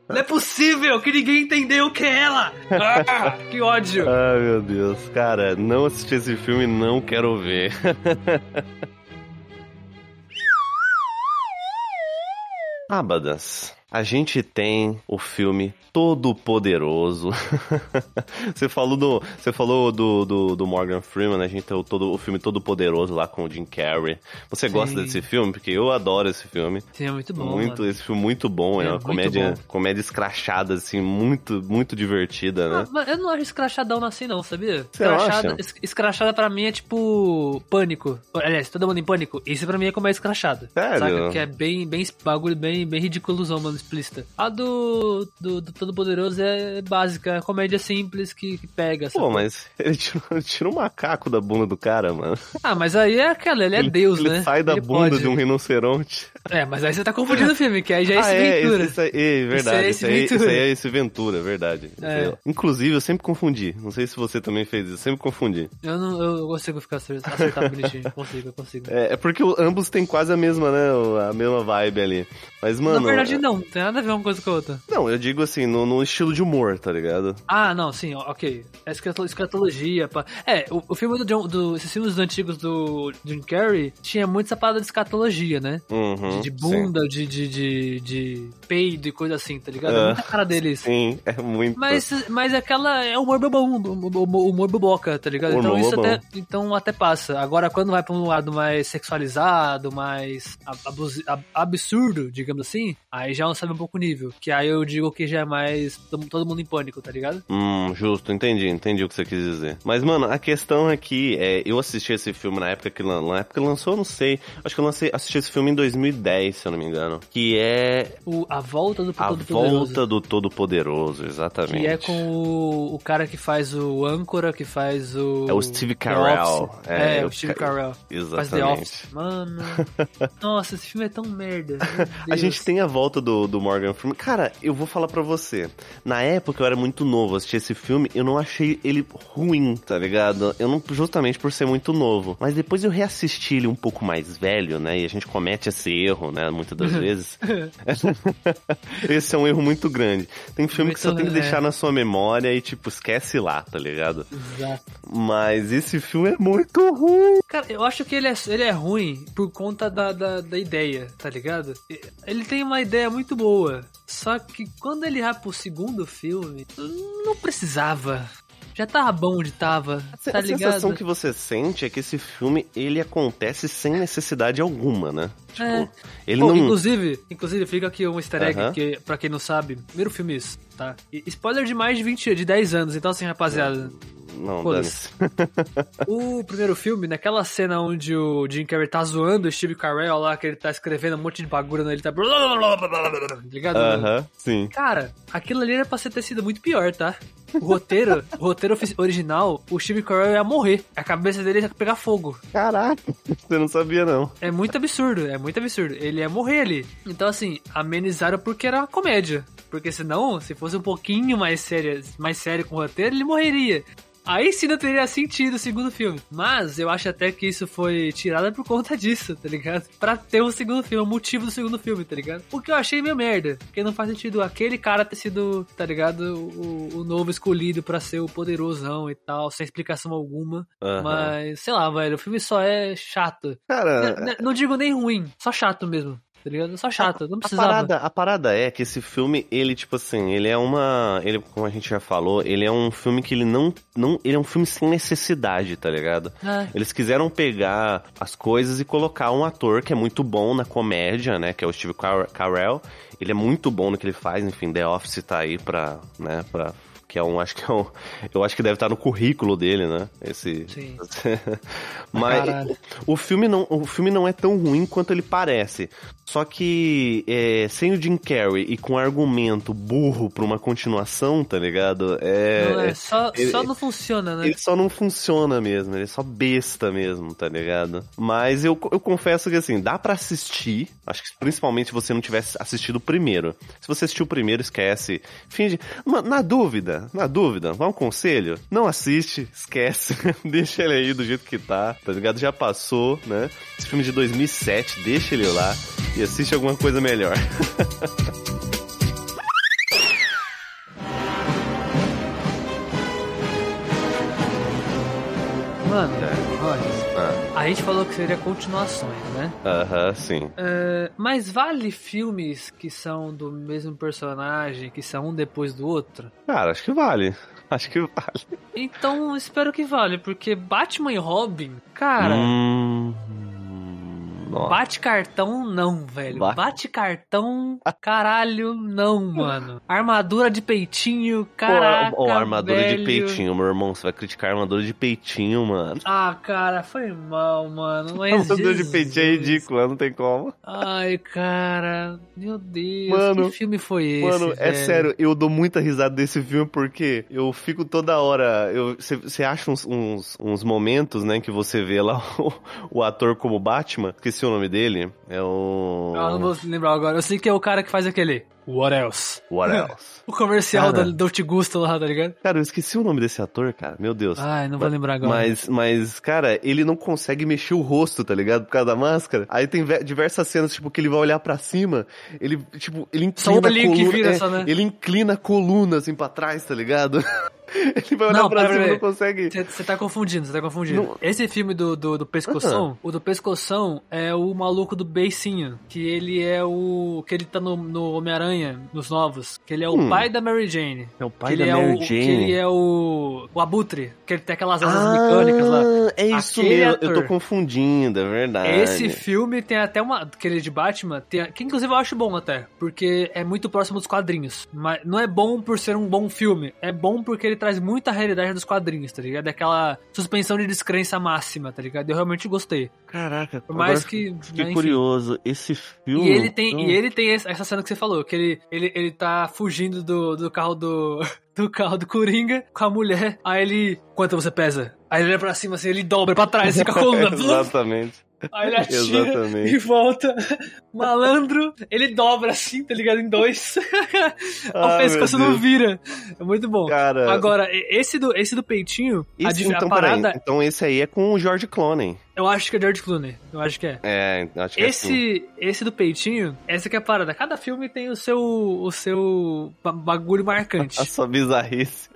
Não é possível que ninguém entendeu o que é ela! Ah, que ódio! Ai, meu Deus. Cara, não assisti esse filme, não quero ver. Sábadas. A gente tem o filme Todo Poderoso. você falou do, você falou do, do, do Morgan Freeman, né? a gente tem o, todo, o filme Todo Poderoso lá com o Jim Carrey. Você Sim. gosta desse filme? Porque eu adoro esse filme. Sim, é muito bom. muito, mano. esse filme muito bom, é, É uma comédia, bom. comédia escrachada assim, muito, muito divertida, né? Ah, mas eu não acho escrachadão assim, não, sabia? Escrachada, acha? es- escrachada pra mim é tipo pânico. Aliás, todo mundo em pânico. Isso pra mim é comédia escrachada. Sério? Saca? Que é bem, bem bagulho bem, bem ridiculosão, mano, explícita. A do, do, do Todo Poderoso é básica, é comédia simples que, que pega. Pô, mas ele tira, ele tira um macaco da bunda do cara, mano. Ah, mas aí é aquela, ele é Deus, ele né? sai da Ele bunda pode. de um rinoceronte. É, mas aí você tá confundindo o filme, que aí já é esse ah, é, Ventura. esse, esse aí, é, verdade. Isso é aí, Ventura. esse aí é esse Ventura, verdade. É. Inclusive, eu sempre confundi. Não sei se você também fez isso, eu sempre confundi. Eu não eu consigo ficar acer- acertar bonitinho. Consigo, eu consigo. É, é porque ambos têm quase a mesma, né? A mesma vibe ali. Mas, mano. Na verdade, é- não tem nada a ver uma coisa com a outra. Não, eu digo assim, no, no estilo de humor, tá ligado? Ah, não, sim, ok. É escatologia. Pá. É, o, o filme do John, do, esses filmes antigos do Jim Carrey tinha muito essa parada de escatologia, né? Uhum, De, de sim. bunda, de, de, de, de peido e coisa assim, tá ligado? É É. muita cara deles. Sim, é muito. Mas, mas aquela é humor bobão, humor humor boboca, tá ligado? Então Humor isso bobão. até, então até passa. Agora, quando vai pra um lado mais sexualizado, mais absurdo, digamos assim, aí já sabe um pouco o nível. Que aí eu digo que já é mais todo mundo em pânico, tá ligado? Hum, justo, entendi, entendi o que você quis dizer. Mas, mano, a questão aqui é, eu assisti esse filme na época que, na época que lançou, eu não sei. Acho que eu lancei, assisti esse filme em 2010, se eu não me engano. Que é O, a volta do A Todo Poderoso. Volta do Todo-Poderoso, exatamente. Que é com o, o cara que faz o âncora, que faz o. É o Steve Carell. É, É, o Steve ca- Carell. Faz The Exatamente. Office. Mano. Nossa, esse filme é tão merda. A gente tem a volta do, do, do Morgan Freeman. Cara, eu vou falar pra você. Na época eu era muito novo, assisti esse filme, eu não achei ele ruim, tá ligado? Eu não, justamente por ser muito novo. Mas depois eu reassisti ele um pouco mais velho, né? E a gente comete esse erro, né? Muitas das vezes. esse é um erro muito grande. Tem filme que você tem que deixar na sua memória e, tipo, esquece lá, tá ligado? Exato. Mas esse filme é muito ruim. Cara, eu acho que ele é, ele é ruim por conta da, da, da ideia, tá ligado? Ele tem uma ideia muito boa. Só que quando ele vai pro segundo filme, não precisava. Já tava bom onde tava, tá a ligado? A sensação que você sente é que esse filme, ele acontece sem necessidade alguma, né? Tipo, É. ele Pô, não... Inclusive, inclusive, fica aqui um easter egg, Aham. que, pra quem não sabe, primeiro filme é isso, tá? E spoiler de mais de 20, de 10 anos, então assim, rapaziada, Não, dane-se. o primeiro filme, naquela cena onde o Jim Carrey tá zoando o Steve Carell lá, que ele tá escrevendo um monte de bagulho nele, tá... Ligado? Aham, sim. Cara, aquilo ali era pra ser ter sido muito pior, tá? O roteiro, o roteiro original, o Steve Carell ia morrer. A cabeça dele ia pegar fogo. Caraca, você não sabia não. É muito absurdo, é muito absurdo. Ele ia morrer ali. Então, assim, amenizaram porque era uma comédia. Porque senão, se fosse um pouquinho mais sério, mais sério com o roteiro, ele morreria. Aí sim não teria sentido o segundo filme. Mas eu acho até que isso foi tirado por conta disso, tá ligado? Pra ter um segundo filme, o motivo do segundo filme, tá ligado? O que eu achei meio merda. Porque não faz sentido aquele cara ter sido, tá ligado? O, o novo escolhido pra ser o poderosão e tal, sem explicação alguma. Aham. Mas, sei lá, velho, o filme só é chato. Cara, n- Não digo nem ruim, só chato mesmo, tá ligado? Só chato, não A precisava. parada, a parada é que esse filme, ele, tipo assim, ele é uma. Ele, como a gente já falou, ele é um filme que ele não. não ele é um filme sem necessidade, tá ligado? É. Eles quiseram pegar as coisas e colocar um ator que é muito bom na comédia, né? Que é o Steve Car- Carell. Ele é muito bom no que ele faz, enfim, The Office tá aí pra, né, pra que é um, acho que é um, eu acho que deve estar no currículo dele, né? Esse Sim. Mas Caralho. o filme não, o filme não é tão ruim quanto ele parece. Só que é, sem o Jim Carrey e com argumento burro pra uma continuação, tá ligado? É, Não, é, só, ele- só não funciona, né? ele só não funciona mesmo, ele é só besta mesmo, tá ligado? Mas eu, eu confesso que assim, dá pra assistir, acho que principalmente se você não tivesse assistido o primeiro. Se você assistiu o primeiro, esquece. Finge. Na dúvida, na dúvida, vai um conselho? Não assiste, esquece. deixa ele aí do jeito que tá, tá ligado? Já passou, né? Esse filme de 2007, deixa ele lá e assiste alguma coisa melhor. Mano, olha, Ah, a gente falou que seria continuações, né? Aham, sim. É, mas vale filmes que são do mesmo personagem, que são um depois do outro? Cara, acho que vale. Acho que vale. Então, espero que vale, porque Batman e Robin, cara, Hum, nossa. bate cartão não, velho. Ba- Bate cartão, caralho, não, mano. Armadura de peitinho, caraca, ó, armadura velho. de peitinho, meu irmão. Você vai criticar a armadura de peitinho, mano. Ah, cara, foi mal, mano. Mas armadura de Jesus. peitinho é ridícula, não tem como. Ai, cara, meu Deus, Mano, que filme foi esse? Mano, é velho? sério, eu dou muita risada desse filme porque eu fico toda hora. Você acha uns, uns, uns momentos, né, que você vê lá o, o ator como Batman. Esqueci o nome dele. É o. Ah, não vou lembrar agora. Eu sei que é o cara que faz aquele. What else? What else? O comercial Cara. do Dolce Gusto lá, tá ligado? Cara, eu esqueci o nome desse ator, cara. Meu Deus. Ai, não vou lembrar agora. Mas, mas, cara, ele não consegue mexer o rosto, tá ligado? Por causa da máscara. Aí tem ve- diversas cenas, tipo, que ele vai olhar pra cima, ele, tipo, ele inclina a olhinho que coluna. vira é, só, né? Ele inclina a coluna, assim, pra trás, tá ligado? ele vai olhar Não, pra pera, cima e pera, não consegue... Você tá confundindo, você tá confundindo. Não- Esse filme do, do, do Pescoção, o do Pescoção é o maluco do beicinho, que ele é o... que ele tá no, no Homem-Aranha, nos novos, que ele é o Hum. pai da Mary Jane. É o pai da é Mary o, Jane. Que ele é o... o Abutre, que ele tem aquelas asas mecânicas lá. é isso Aquele mesmo. ator. Eu tô confundindo, é verdade. Esse filme tem até uma. Aquele de Batman, tem, que inclusive eu acho bom até. Porque é muito próximo dos quadrinhos. Mas não é bom por ser um bom filme. É bom porque ele traz muita realidade dos quadrinhos, tá ligado? Aquela suspensão de descrença máxima, tá ligado? Eu realmente gostei. Caraca, Por mais que. Fiquei né, curioso. Esse filme... E ele tem, Hum. e ele tem essa cena que você falou, que ele, ele, ele tá fugindo do, do carro do. Do carro do Coringa com a mulher. Aí ele. Quanto você pesa? Aí ele olha pra cima assim, ele dobra pra trás, fica coluna. Exatamente. Aí ele atira Exatamente. e volta. Malandro, ele dobra assim, tá ligado? Em dois. o Ah, pescoço meu não vira. É muito bom. Cara, Agora, esse do, esse do peitinho, a, esse, a então, peraí, parada, então esse aí é com o George Clooney. eu acho que é George Clooney. Eu acho que é. É, acho que é assim. Esse, esse do peitinho, essa que é a parada. Cada filme tem o seu, o seu ba- bagulho marcante. A sua bizarrice.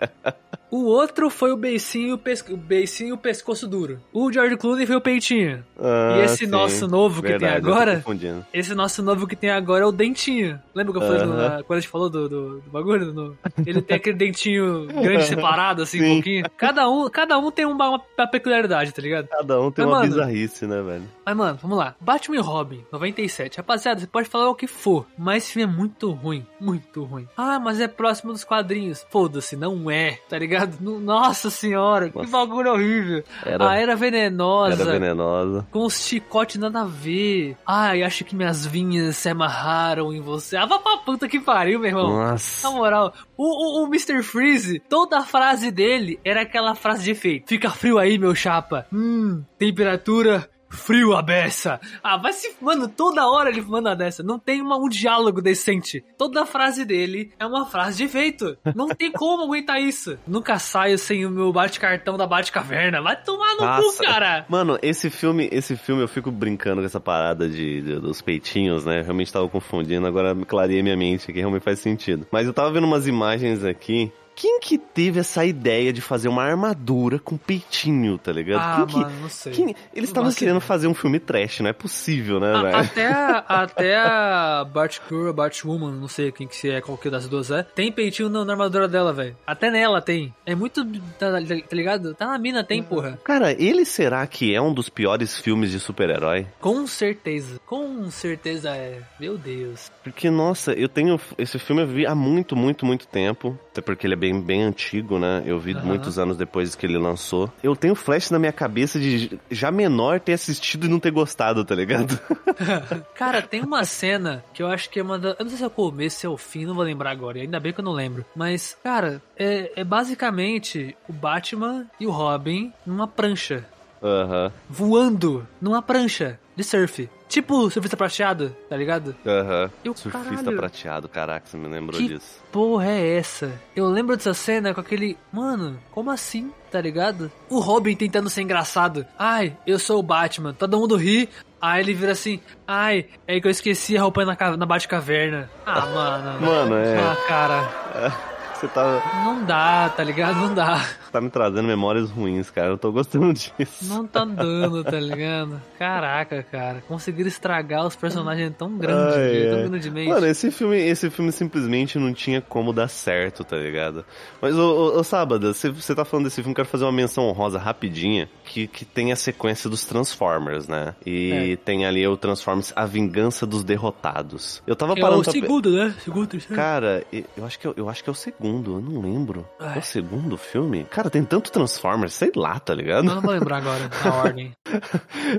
O outro foi o beicinho, e o, pes... o beicinho e o pescoço duro. O George Clooney foi o peitinho. Ah, e esse sim. nosso novo que Verdade, tem agora, esse nosso novo que tem agora é o dentinho. Lembra que eu falei do- Aham. na- quando a gente falou do, do, do bagulho? No- ele tem aquele dentinho grande separado, assim, um Sim. pouquinho. Cada um, cada um tem uma, uma peculiaridade, tá ligado? Cada um tem Mas, uma mano, bizarrice, né, velho? Mas, mano, vamos lá. Batman e Robin, 97. Rapaziada, você pode falar o que for, mas esse filme é muito ruim. Muito ruim. Ah, mas é próximo dos quadrinhos. Foda-se, não é, tá ligado? No- Nossa senhora, que Nossa. bagulho horrível. Era- a Era Venenosa. Era venenosa. Com os chicotes nada a ver. Ai, acho que minhas vinhas se amarraram em você. Ah, vá pra puta que pariu, meu irmão. Nossa. Na moral, o, o, o Mr. Freeze, toda a frase dele era aquela frase de efeito. Fica frio aí, meu chapa. Hum, temperatura frio a beça. Ah, vai se... Mano, toda hora ele manda dessa. Não tem uma, um diálogo decente. Toda frase dele é uma frase de efeito. Não tem como aguentar isso. Nunca saio sem o meu bate-cartão da Bate-Caverna. Vai tomar no cu, Nossa. cara. Mano, esse filme, esse filme eu fico brincando com essa parada de, de- dos peitinhos, né? Realmente tava confundindo, agora me clareei minha mente aqui, realmente faz sentido. Mas eu tava vendo umas imagens aqui. Quem que teve essa ideia de fazer uma armadura com peitinho, tá ligado? Ah, quem que, mano, não sei. quem- eles estavam querendo fazer um filme trash, não é possível, né, velho? até, a, até a Batgirl, a Batwoman, não sei quem que se é, qual que das duas é, tem peitinho na, na armadura dela, velho. Até nela tem. É muito, tá, tá ligado? Tá na mina, tem, porra. Cara, ele será que é um dos piores filmes de super-herói? Com certeza. Com certeza é. Meu Deus. Porque, nossa, eu tenho. Esse filme eu vi há muito, muito, muito tempo. Até porque ele é bem, bem antigo, né? Eu vi Aham. muitos anos depois que ele lançou. Eu tenho flash na minha cabeça de já menor ter assistido e não ter gostado, tá ligado? Cara, tem uma cena que eu acho que é uma da... Eu não sei se é o começo, se é o fim, não vou lembrar agora. e Ainda bem que eu não lembro. Mas, cara, é, é basicamente o Batman e o Robin numa prancha. Aham, Voando numa prancha de surf. Tipo surfista prateado, tá ligado? aham. Eu, Surfista caralho. prateado, caraca, você me lembrou Que disso. porra é essa? Eu lembro dessa cena com aquele. Mano, como assim? Tá ligado? O Robin tentando ser engraçado. Ai, eu sou o Batman. Todo mundo ri. Aí ele vira assim. Ai, é que eu esqueci a roupa na, na Batcaverna. Ah, mano. Mano, é. Ah, cara. Você tá, Não dá, tá ligado? Não dá. Tá me trazendo memórias ruins, cara. Eu tô gostando disso. Não tá dando, tá ligado? Caraca, cara. Conseguiram estragar os personagens tão grandes, Ai, tão ai. grandemente. Mano, esse filme, esse filme simplesmente não tinha como dar certo, tá ligado? Mas, ô, ô, ô Sábado, você, você tá falando desse filme, quero fazer uma menção honrosa rapidinha, que, que tem a sequência dos Transformers, né? E É. tem ali o Transformers A Vingança dos Derrotados. Eu tava é parando o pra segundo, né? Segundo, terceiro. Cara, eu acho, que é, eu acho que é o segundo, eu não lembro. É o segundo filme? Cara, tem tanto Transformers, sei lá, tá ligado? Eu não vou lembrar agora, na ordem.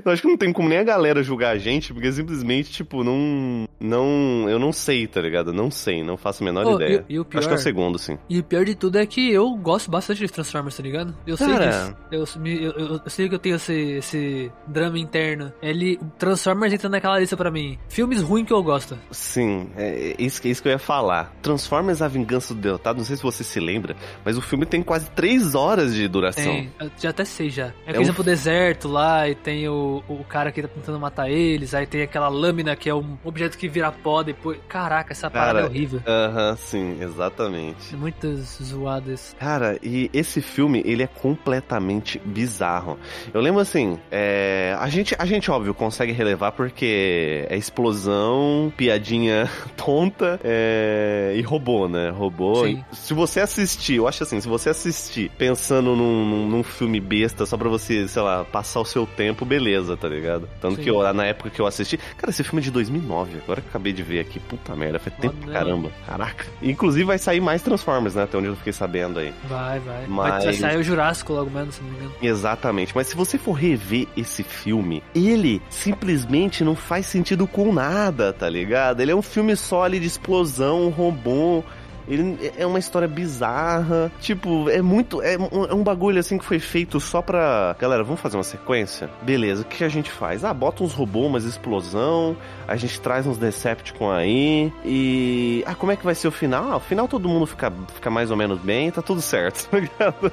Eu acho que não tem como nem a galera julgar a gente, porque simplesmente, tipo, não. Não. Eu não sei, tá ligado? Não sei, não faço a menor Oh, ideia. e- e o Acho que é pior- o segundo, sim. E o pior de tudo é que eu gosto bastante de Transformers, tá ligado? Eu sei Cara. disso. Eu, eu, eu- eu sei que eu tenho esse, esse drama interno. Ele. Transformers entra naquela lista pra mim. Filmes ruins que eu gosto. Sim, é é isso, que- isso que eu ia falar. Transformers A Vingança do Derrotado, não sei se você se lembra, mas o filme tem quase três horas de duração. Tem, eu já até sei já. É, um- vão pro deserto lá e tem o, o cara que tá tentando matar eles. Aí tem aquela lâmina que é um objeto que vira pó depois. Caraca, essa parada Cara, é horrível. Aham, sim, exatamente. É muito zoado isso. Cara, e esse filme, ele é completamente bizarro. Eu lembro assim, é, a, gente, a gente, óbvio, consegue relevar porque é explosão, piadinha tonta é, e robô, né? Robô. Sim. Se você assistir, eu acho assim, se você assistir pensando num, num, num filme besta só pra você, sei lá, passar o seu tempo, beleza, tá ligado? Tanto Sim. que eu, na época que eu assisti. Cara, esse filme é de 2009, agora que eu acabei de ver aqui. Puta merda, faz tempo pra caramba. Caraca. Inclusive vai sair mais Transformers, né? Até onde eu fiquei sabendo aí. Vai, vai. Vai, Mas- vai sair o Jurássico logo menos, se não me engano. Exatamente, mas se você for rever esse filme, ele simplesmente não faz sentido com nada, tá ligado? Ele é um filme só ali de explosão, robô. Ele é uma história bizarra. Tipo, é muito. É um, é um bagulho assim que foi feito só pra. Galera, vamos fazer uma sequência? Beleza, o que a gente faz? Ah, bota uns robôs, umas explosão. A gente traz uns Decepticon aí. E. Ah, como é que vai ser o final? Ah, o final todo mundo fica, fica mais ou menos bem, tá tudo certo, tá ligado?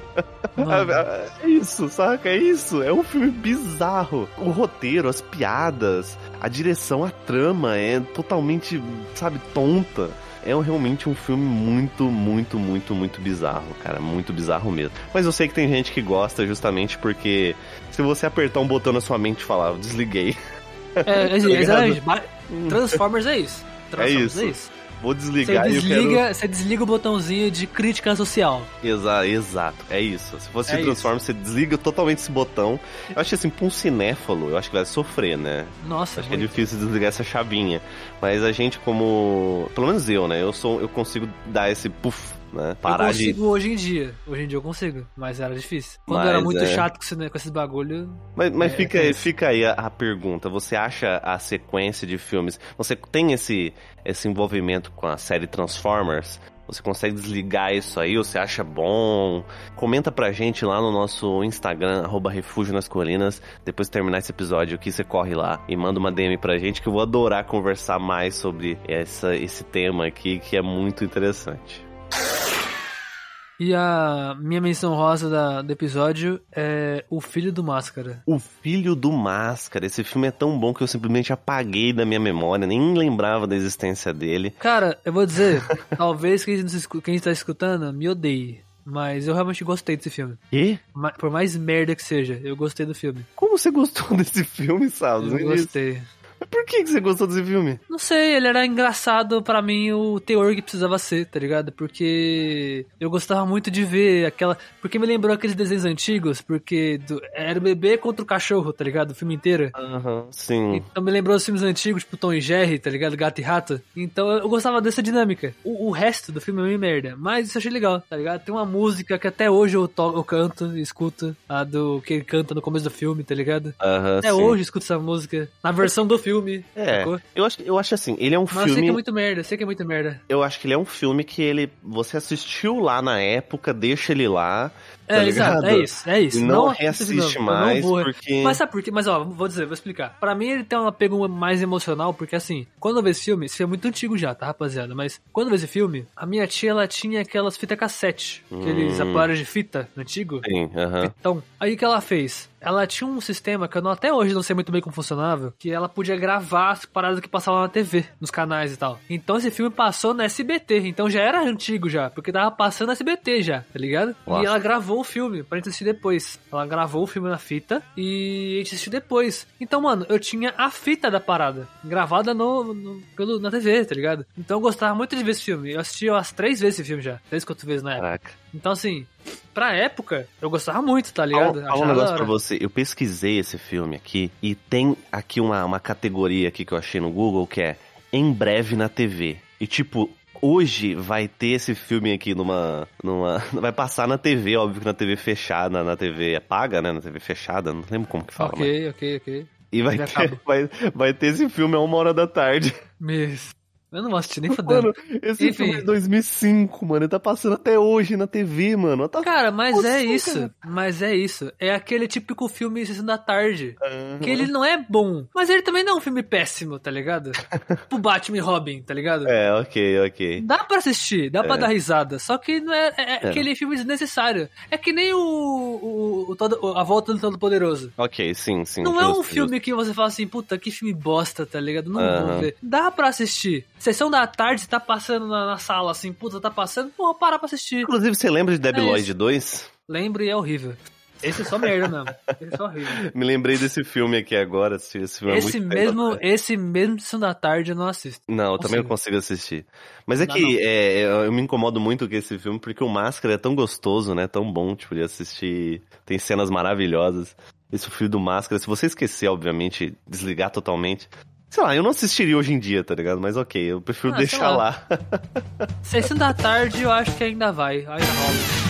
É isso, saca? É isso. É um filme bizarro. O roteiro, as piadas, a direção, a trama é totalmente, sabe, tonta. É realmente um filme muito, muito, muito, muito bizarro, cara. Muito bizarro mesmo. Mas eu sei que tem gente que gosta justamente porque se você apertar um botão na sua mente e falar, desliguei. É, exatamente. Transformers é isso. Transformers é isso. É isso. Vou desligar você desliga, quero... Você desliga o botãozinho de crítica social. Exa exato, é isso. Se você é transforma, isso. você desliga totalmente esse botão. Eu acho que assim, pra um cinéfalo, eu acho que vai sofrer, né? Nossa, Acho muito. que é difícil desligar essa chavinha. Mas a gente, como. Pelo menos eu, né? Eu sou. Eu consigo dar esse puff né? Parar eu consigo de... hoje em dia. Hoje em dia eu consigo, mas era difícil. Quando mas, era muito é... chato com, esses bagulho. Mas, mas é, fica, é fica aí a, a, pergunta: você acha a sequência de filmes. Você tem esse, esse envolvimento com a série Transformers? Você consegue desligar isso aí? Você acha bom? Comenta pra gente lá no nosso Instagram, arroba Refúgio nas Colinas. Depois de terminar esse episódio aqui, você corre lá e manda uma DM pra gente que eu vou adorar conversar mais sobre essa, esse tema aqui, que é muito interessante. E a minha menção rosa da, do episódio é O Filho do Máscara. O Filho do Máscara. Esse filme é tão bom que eu simplesmente apaguei da minha memória, nem lembrava da existência dele. Cara, eu vou dizer, talvez quem, quem está escutando me odeie. Mas eu realmente gostei desse filme. E? Por mais merda que seja, eu gostei do filme. Como você gostou desse filme, Saldo? Eu gostei. Por que, você gostou desse filme? Não sei, ele era engraçado para mim o teor que precisava ser, tá ligado? Porque eu gostava muito de ver aquela. Porque me lembrou aqueles desenhos antigos, porque do... era o bebê contra o cachorro, tá ligado? O filme inteiro. Aham, uhum, sim. Então me lembrou os filmes antigos, tipo Tom e Jerry, tá ligado? Gato e Rato. Então eu gostava dessa dinâmica. O, o resto do filme é meio merda, mas isso eu achei legal, tá ligado? Tem uma música que até hoje eu, to... eu canto, escuto, a do que ele canta no começo do filme, tá ligado? Uhum, até sim. hoje eu escuto essa música. Na versão do filme filme. É. Eu acho, eu acho assim, ele é um Mas filme. Eu sei que é muito merda, sei que é muito merda. Eu acho que ele é um filme que ele. Você assistiu lá na época, deixa ele lá. Tá é, exato, é isso, é isso. Não, não reassiste mais, não vou... porque... Mas sabe por quê? Mas ó, vou dizer, vou explicar. Pra mim ele tem um apego mais emocional, porque assim, quando eu vejo esse filme, esse filme é muito antigo já, tá, rapaziada? Mas quando eu vejo esse filme, a minha tia, ela tinha aquelas fitas cassete, aqueles hum. aparelhos de fita antigo. Sim, aham. Uh -huh. Então, aí o que ela fez? ela tinha um sistema que eu não, até hoje não sei muito bem como funcionava, que ela podia gravar as paradas que passavam na TV, nos canais e tal. Então esse filme passou na SBT, então já era antigo já, porque tava passando na SBT já, tá ligado? Nossa. E ela gravou o filme pra gente assistir depois. Ela gravou o filme na fita e a gente assistiu depois. Então, mano, eu tinha a fita da parada, gravada no, no pelo, na TV, tá ligado? Então eu gostava muito de ver esse filme. Eu assisti umas três vezes esse filme já, três, quatro vezes na época. Caraca. Então, assim, pra época, eu gostava muito, tá ligado? Fala um negócio pra você. Eu pesquisei esse filme aqui e tem aqui uma, uma categoria aqui que eu achei no Google que é Em Breve na TV. E tipo, hoje vai ter esse filme aqui numa. numa vai passar na TV, óbvio que na TV fechada, na TV paga, né? Na TV fechada, não lembro como que fala. Ok, mas... ok, ok. E vai ter, vai, vai ter esse filme a uma hora da tarde. Mesmo. Eu não vou assistir nem fodendo. Mano, esse Enfim. filme é de 2005, mano. Ele tá passando até hoje na TV, mano. Tá... Cara, mas é isso. Cara. Mas é isso. É aquele típico filme Sessão da Tarde. Uhum. Que ele não é bom. Mas ele também não é um filme péssimo, tá ligado? tipo Batman e Robin, tá ligado? É, ok, ok. Dá pra assistir, dá é. pra dar risada. Só que não é, é, é, aquele filme desnecessário. É que nem o, o, o todo, A Volta do Todo Poderoso. Ok, sim, sim. Não justo, é um filme justo. que você fala assim, puta, que filme bosta, tá ligado? Não uhum. vou ver. Dá pra assistir. Sessão da tarde, você tá passando na, na, sala assim, puta, tá passando, porra, para pra assistir. Inclusive, você lembra de Debbie é Lloyd 2? Lembro e é horrível. Esse é só merda mesmo. Esse é só horrível. Me lembrei desse filme aqui agora. Esse, filme esse é mesmo, esse mesmo Sessão da Tarde eu não assisto. Não, eu também não consigo assistir. Mas é não, que não. É, eu me incomodo muito com esse filme porque o Máscara é tão gostoso, né? Tão bom, tipo, de assistir. Tem cenas maravilhosas. Esse filme do Máscara, se você esquecer, obviamente, desligar totalmente, Sei lá, eu não assistiria hoje em dia, tá ligado? Mas ok, eu prefiro ah, deixar lá. lá. Sessão da tarde eu acho que ainda vai, ainda rola.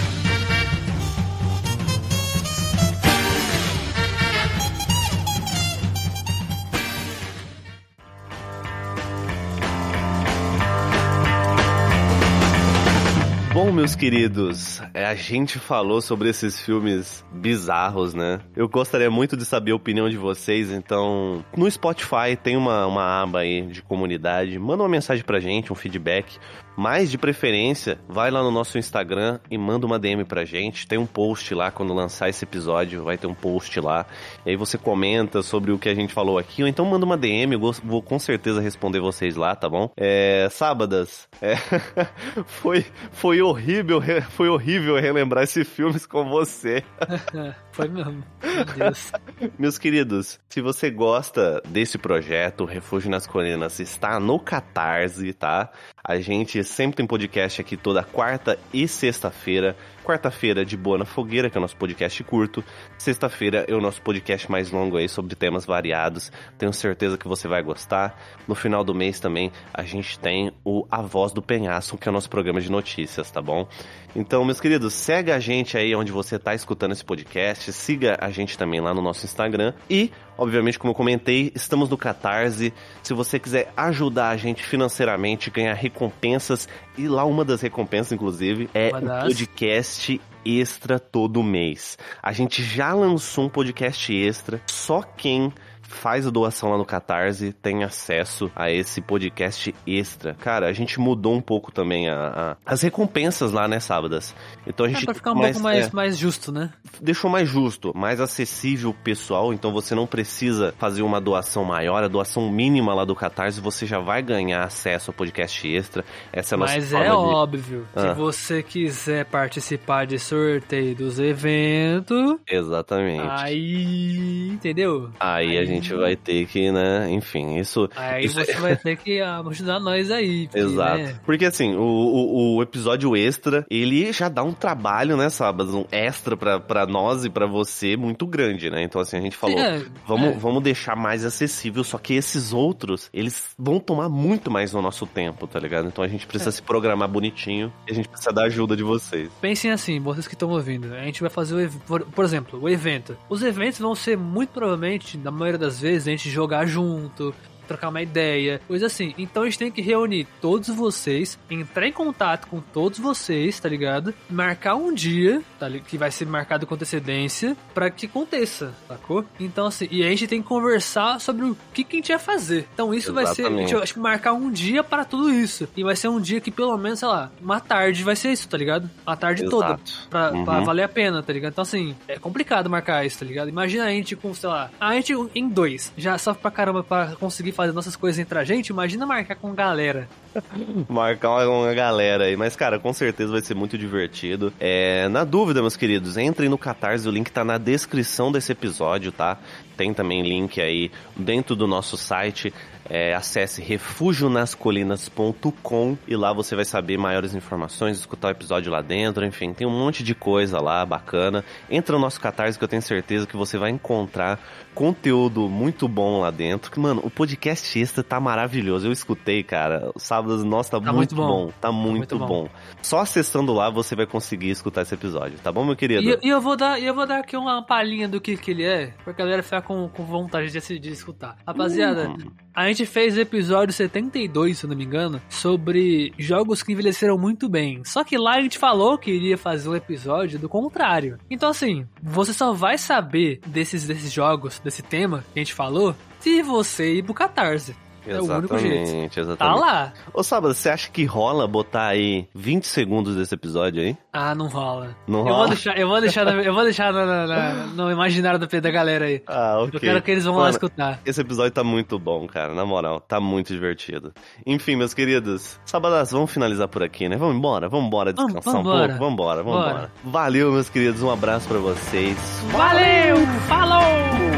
Bom, meus queridos, é, a gente falou sobre esses filmes bizarros, né? Eu gostaria muito de saber a opinião de vocês, então no Spotify tem uma, uma aba aí de comunidade. Manda uma mensagem pra gente, um feedback. Mas de preferência, vai lá no nosso Instagram e manda uma DM pra gente. Tem um post lá quando lançar esse episódio, vai ter um post lá. E aí você comenta sobre o que a gente falou aqui, ou então manda uma DM, eu vou com certeza responder vocês lá, tá bom? É, sábadas, é, foi, foi horrível, foi horrível relembrar esses filmes com você. foi mesmo. Meu Deus. Meus queridos, se você gosta desse projeto, Refúgio nas Colinas está no Catarse, tá? A gente sempre tem podcast aqui toda quarta e sexta-feira. Quarta-feira de Boa na Fogueira, que é o nosso podcast curto. Sexta-feira é o nosso podcast mais longo aí sobre temas variados. Tenho certeza que você vai gostar. No final do mês também a gente tem o A Voz do Penhasco, que é o nosso programa de notícias, tá bom? Então, meus queridos, segue a gente aí onde você está escutando esse podcast. Siga a gente também lá no nosso Instagram. E, obviamente, como eu comentei, estamos no Catarse. Se você quiser ajudar a gente financeiramente, ganhar recompensas, e lá uma das recompensas, inclusive, é um podcast extra todo mês. A gente já lançou um podcast extra, só quem faz a doação lá no Catarse tem acesso a esse podcast extra. Cara, a gente mudou um pouco também a, a as recompensas lá, né, sábadas. Então a é, gente. É pra ficar um mais, pouco mais, é, mais justo, né? Deixou mais justo, mais acessível pessoal. Então você não precisa fazer uma doação maior, a doação mínima lá do Catarse, você já vai ganhar acesso ao podcast extra. Essa é a nossa Mas é de... óbvio, ah. se você quiser participar de sorteio dos eventos. Exatamente. Aí. Entendeu? Aí, aí a gente gente vai ter que, né? Enfim, isso. Aí isso você vai ter que ah, ajudar nós aí. Porque, Exato. Né? Porque assim, o, o, o, episódio extra, ele já dá um trabalho, né, sábado? Um extra pra, pra nós e pra você muito grande, né? Então, assim, a gente falou, é, vamos, é. vamos deixar mais acessível, só que esses outros, eles vão tomar muito mais no nosso tempo, tá ligado? Então a gente precisa é. se programar bonitinho e a gente precisa da ajuda de vocês. Pensem assim, vocês que estão ouvindo, a gente vai fazer o, por, por exemplo, o evento. Os eventos vão ser muito provavelmente, na maioria das às vezes a gente jogar junto, trocar uma ideia, coisa assim. Então a gente tem que reunir todos vocês, entrar em contato com todos vocês, tá ligado? Marcar um dia, tá ligado? Que vai ser marcado com antecedência para que aconteça, sacou? Então assim, e a gente tem que conversar sobre o que, que a gente vai fazer. Então isso Exatamente. vai ser, gente, acho que marcar um dia para tudo isso. E vai ser um dia que pelo menos, sei lá, uma tarde vai ser isso, tá ligado? A tarde Exato. toda. Pra, uhum. pra valer a pena, tá ligado? Então assim, é complicado marcar isso, tá ligado? Imagina a gente com, sei lá, a gente em dois, já sofre pra caramba pra conseguir fazer nossas coisas entre a gente, imagina marcar com galera. marcar uma, galera aí. Mas, cara, com certeza vai ser muito divertido. É, na dúvida, meus queridos, entrem no Catarse, o link tá na descrição desse episódio, tá? Tem também link aí dentro do nosso site. É, acesse refugionascolinas.com e lá você vai saber maiores informações, escutar o episódio lá dentro, enfim, tem um monte de coisa lá bacana. Entra no nosso Catarse que eu tenho certeza que você vai encontrar conteúdo muito bom lá dentro. Que, mano, o podcast extra tá maravilhoso. Eu escutei, cara, sábados, nossa, tá, tá muito, muito bom. bom. Tá muito, tá muito bom. bom. Só acessando lá você vai conseguir escutar esse episódio, tá bom, meu querido? E, e eu vou dar, eu vou dar aqui uma palhinha do que, que ele é, pra galera ficar com, com vontade de, de escutar. Rapaziada, hum. a gente fez o episódio 72, se eu não me engano, sobre jogos que envelheceram muito bem. Só que lá a gente falou que iria fazer um episódio do contrário. Então, assim, você só vai saber desses, desses jogos, desse tema que a gente falou, se você ir pro Catarse. Exatamente, é o único jeito. Exatamente. Tá lá. Ô, Sábado, você acha que rola botar aí 20 segundos desse episódio aí? Ah, não rola. Não eu rola? Vou deixar, eu vou deixar, eu vou deixar no, no, no imaginário da, da galera aí. Ah, ok. Eu quero que eles vão Mano, lá escutar. Esse episódio tá muito bom, cara. Na moral, tá muito divertido. Enfim, meus queridos, Sábadas, vamos finalizar por aqui, né? Vamos embora, vamos embora descansar vamos, um pouco. Vamos embora, vamos embora. Valeu, meus queridos. Um abraço para vocês. Valeu! Falou!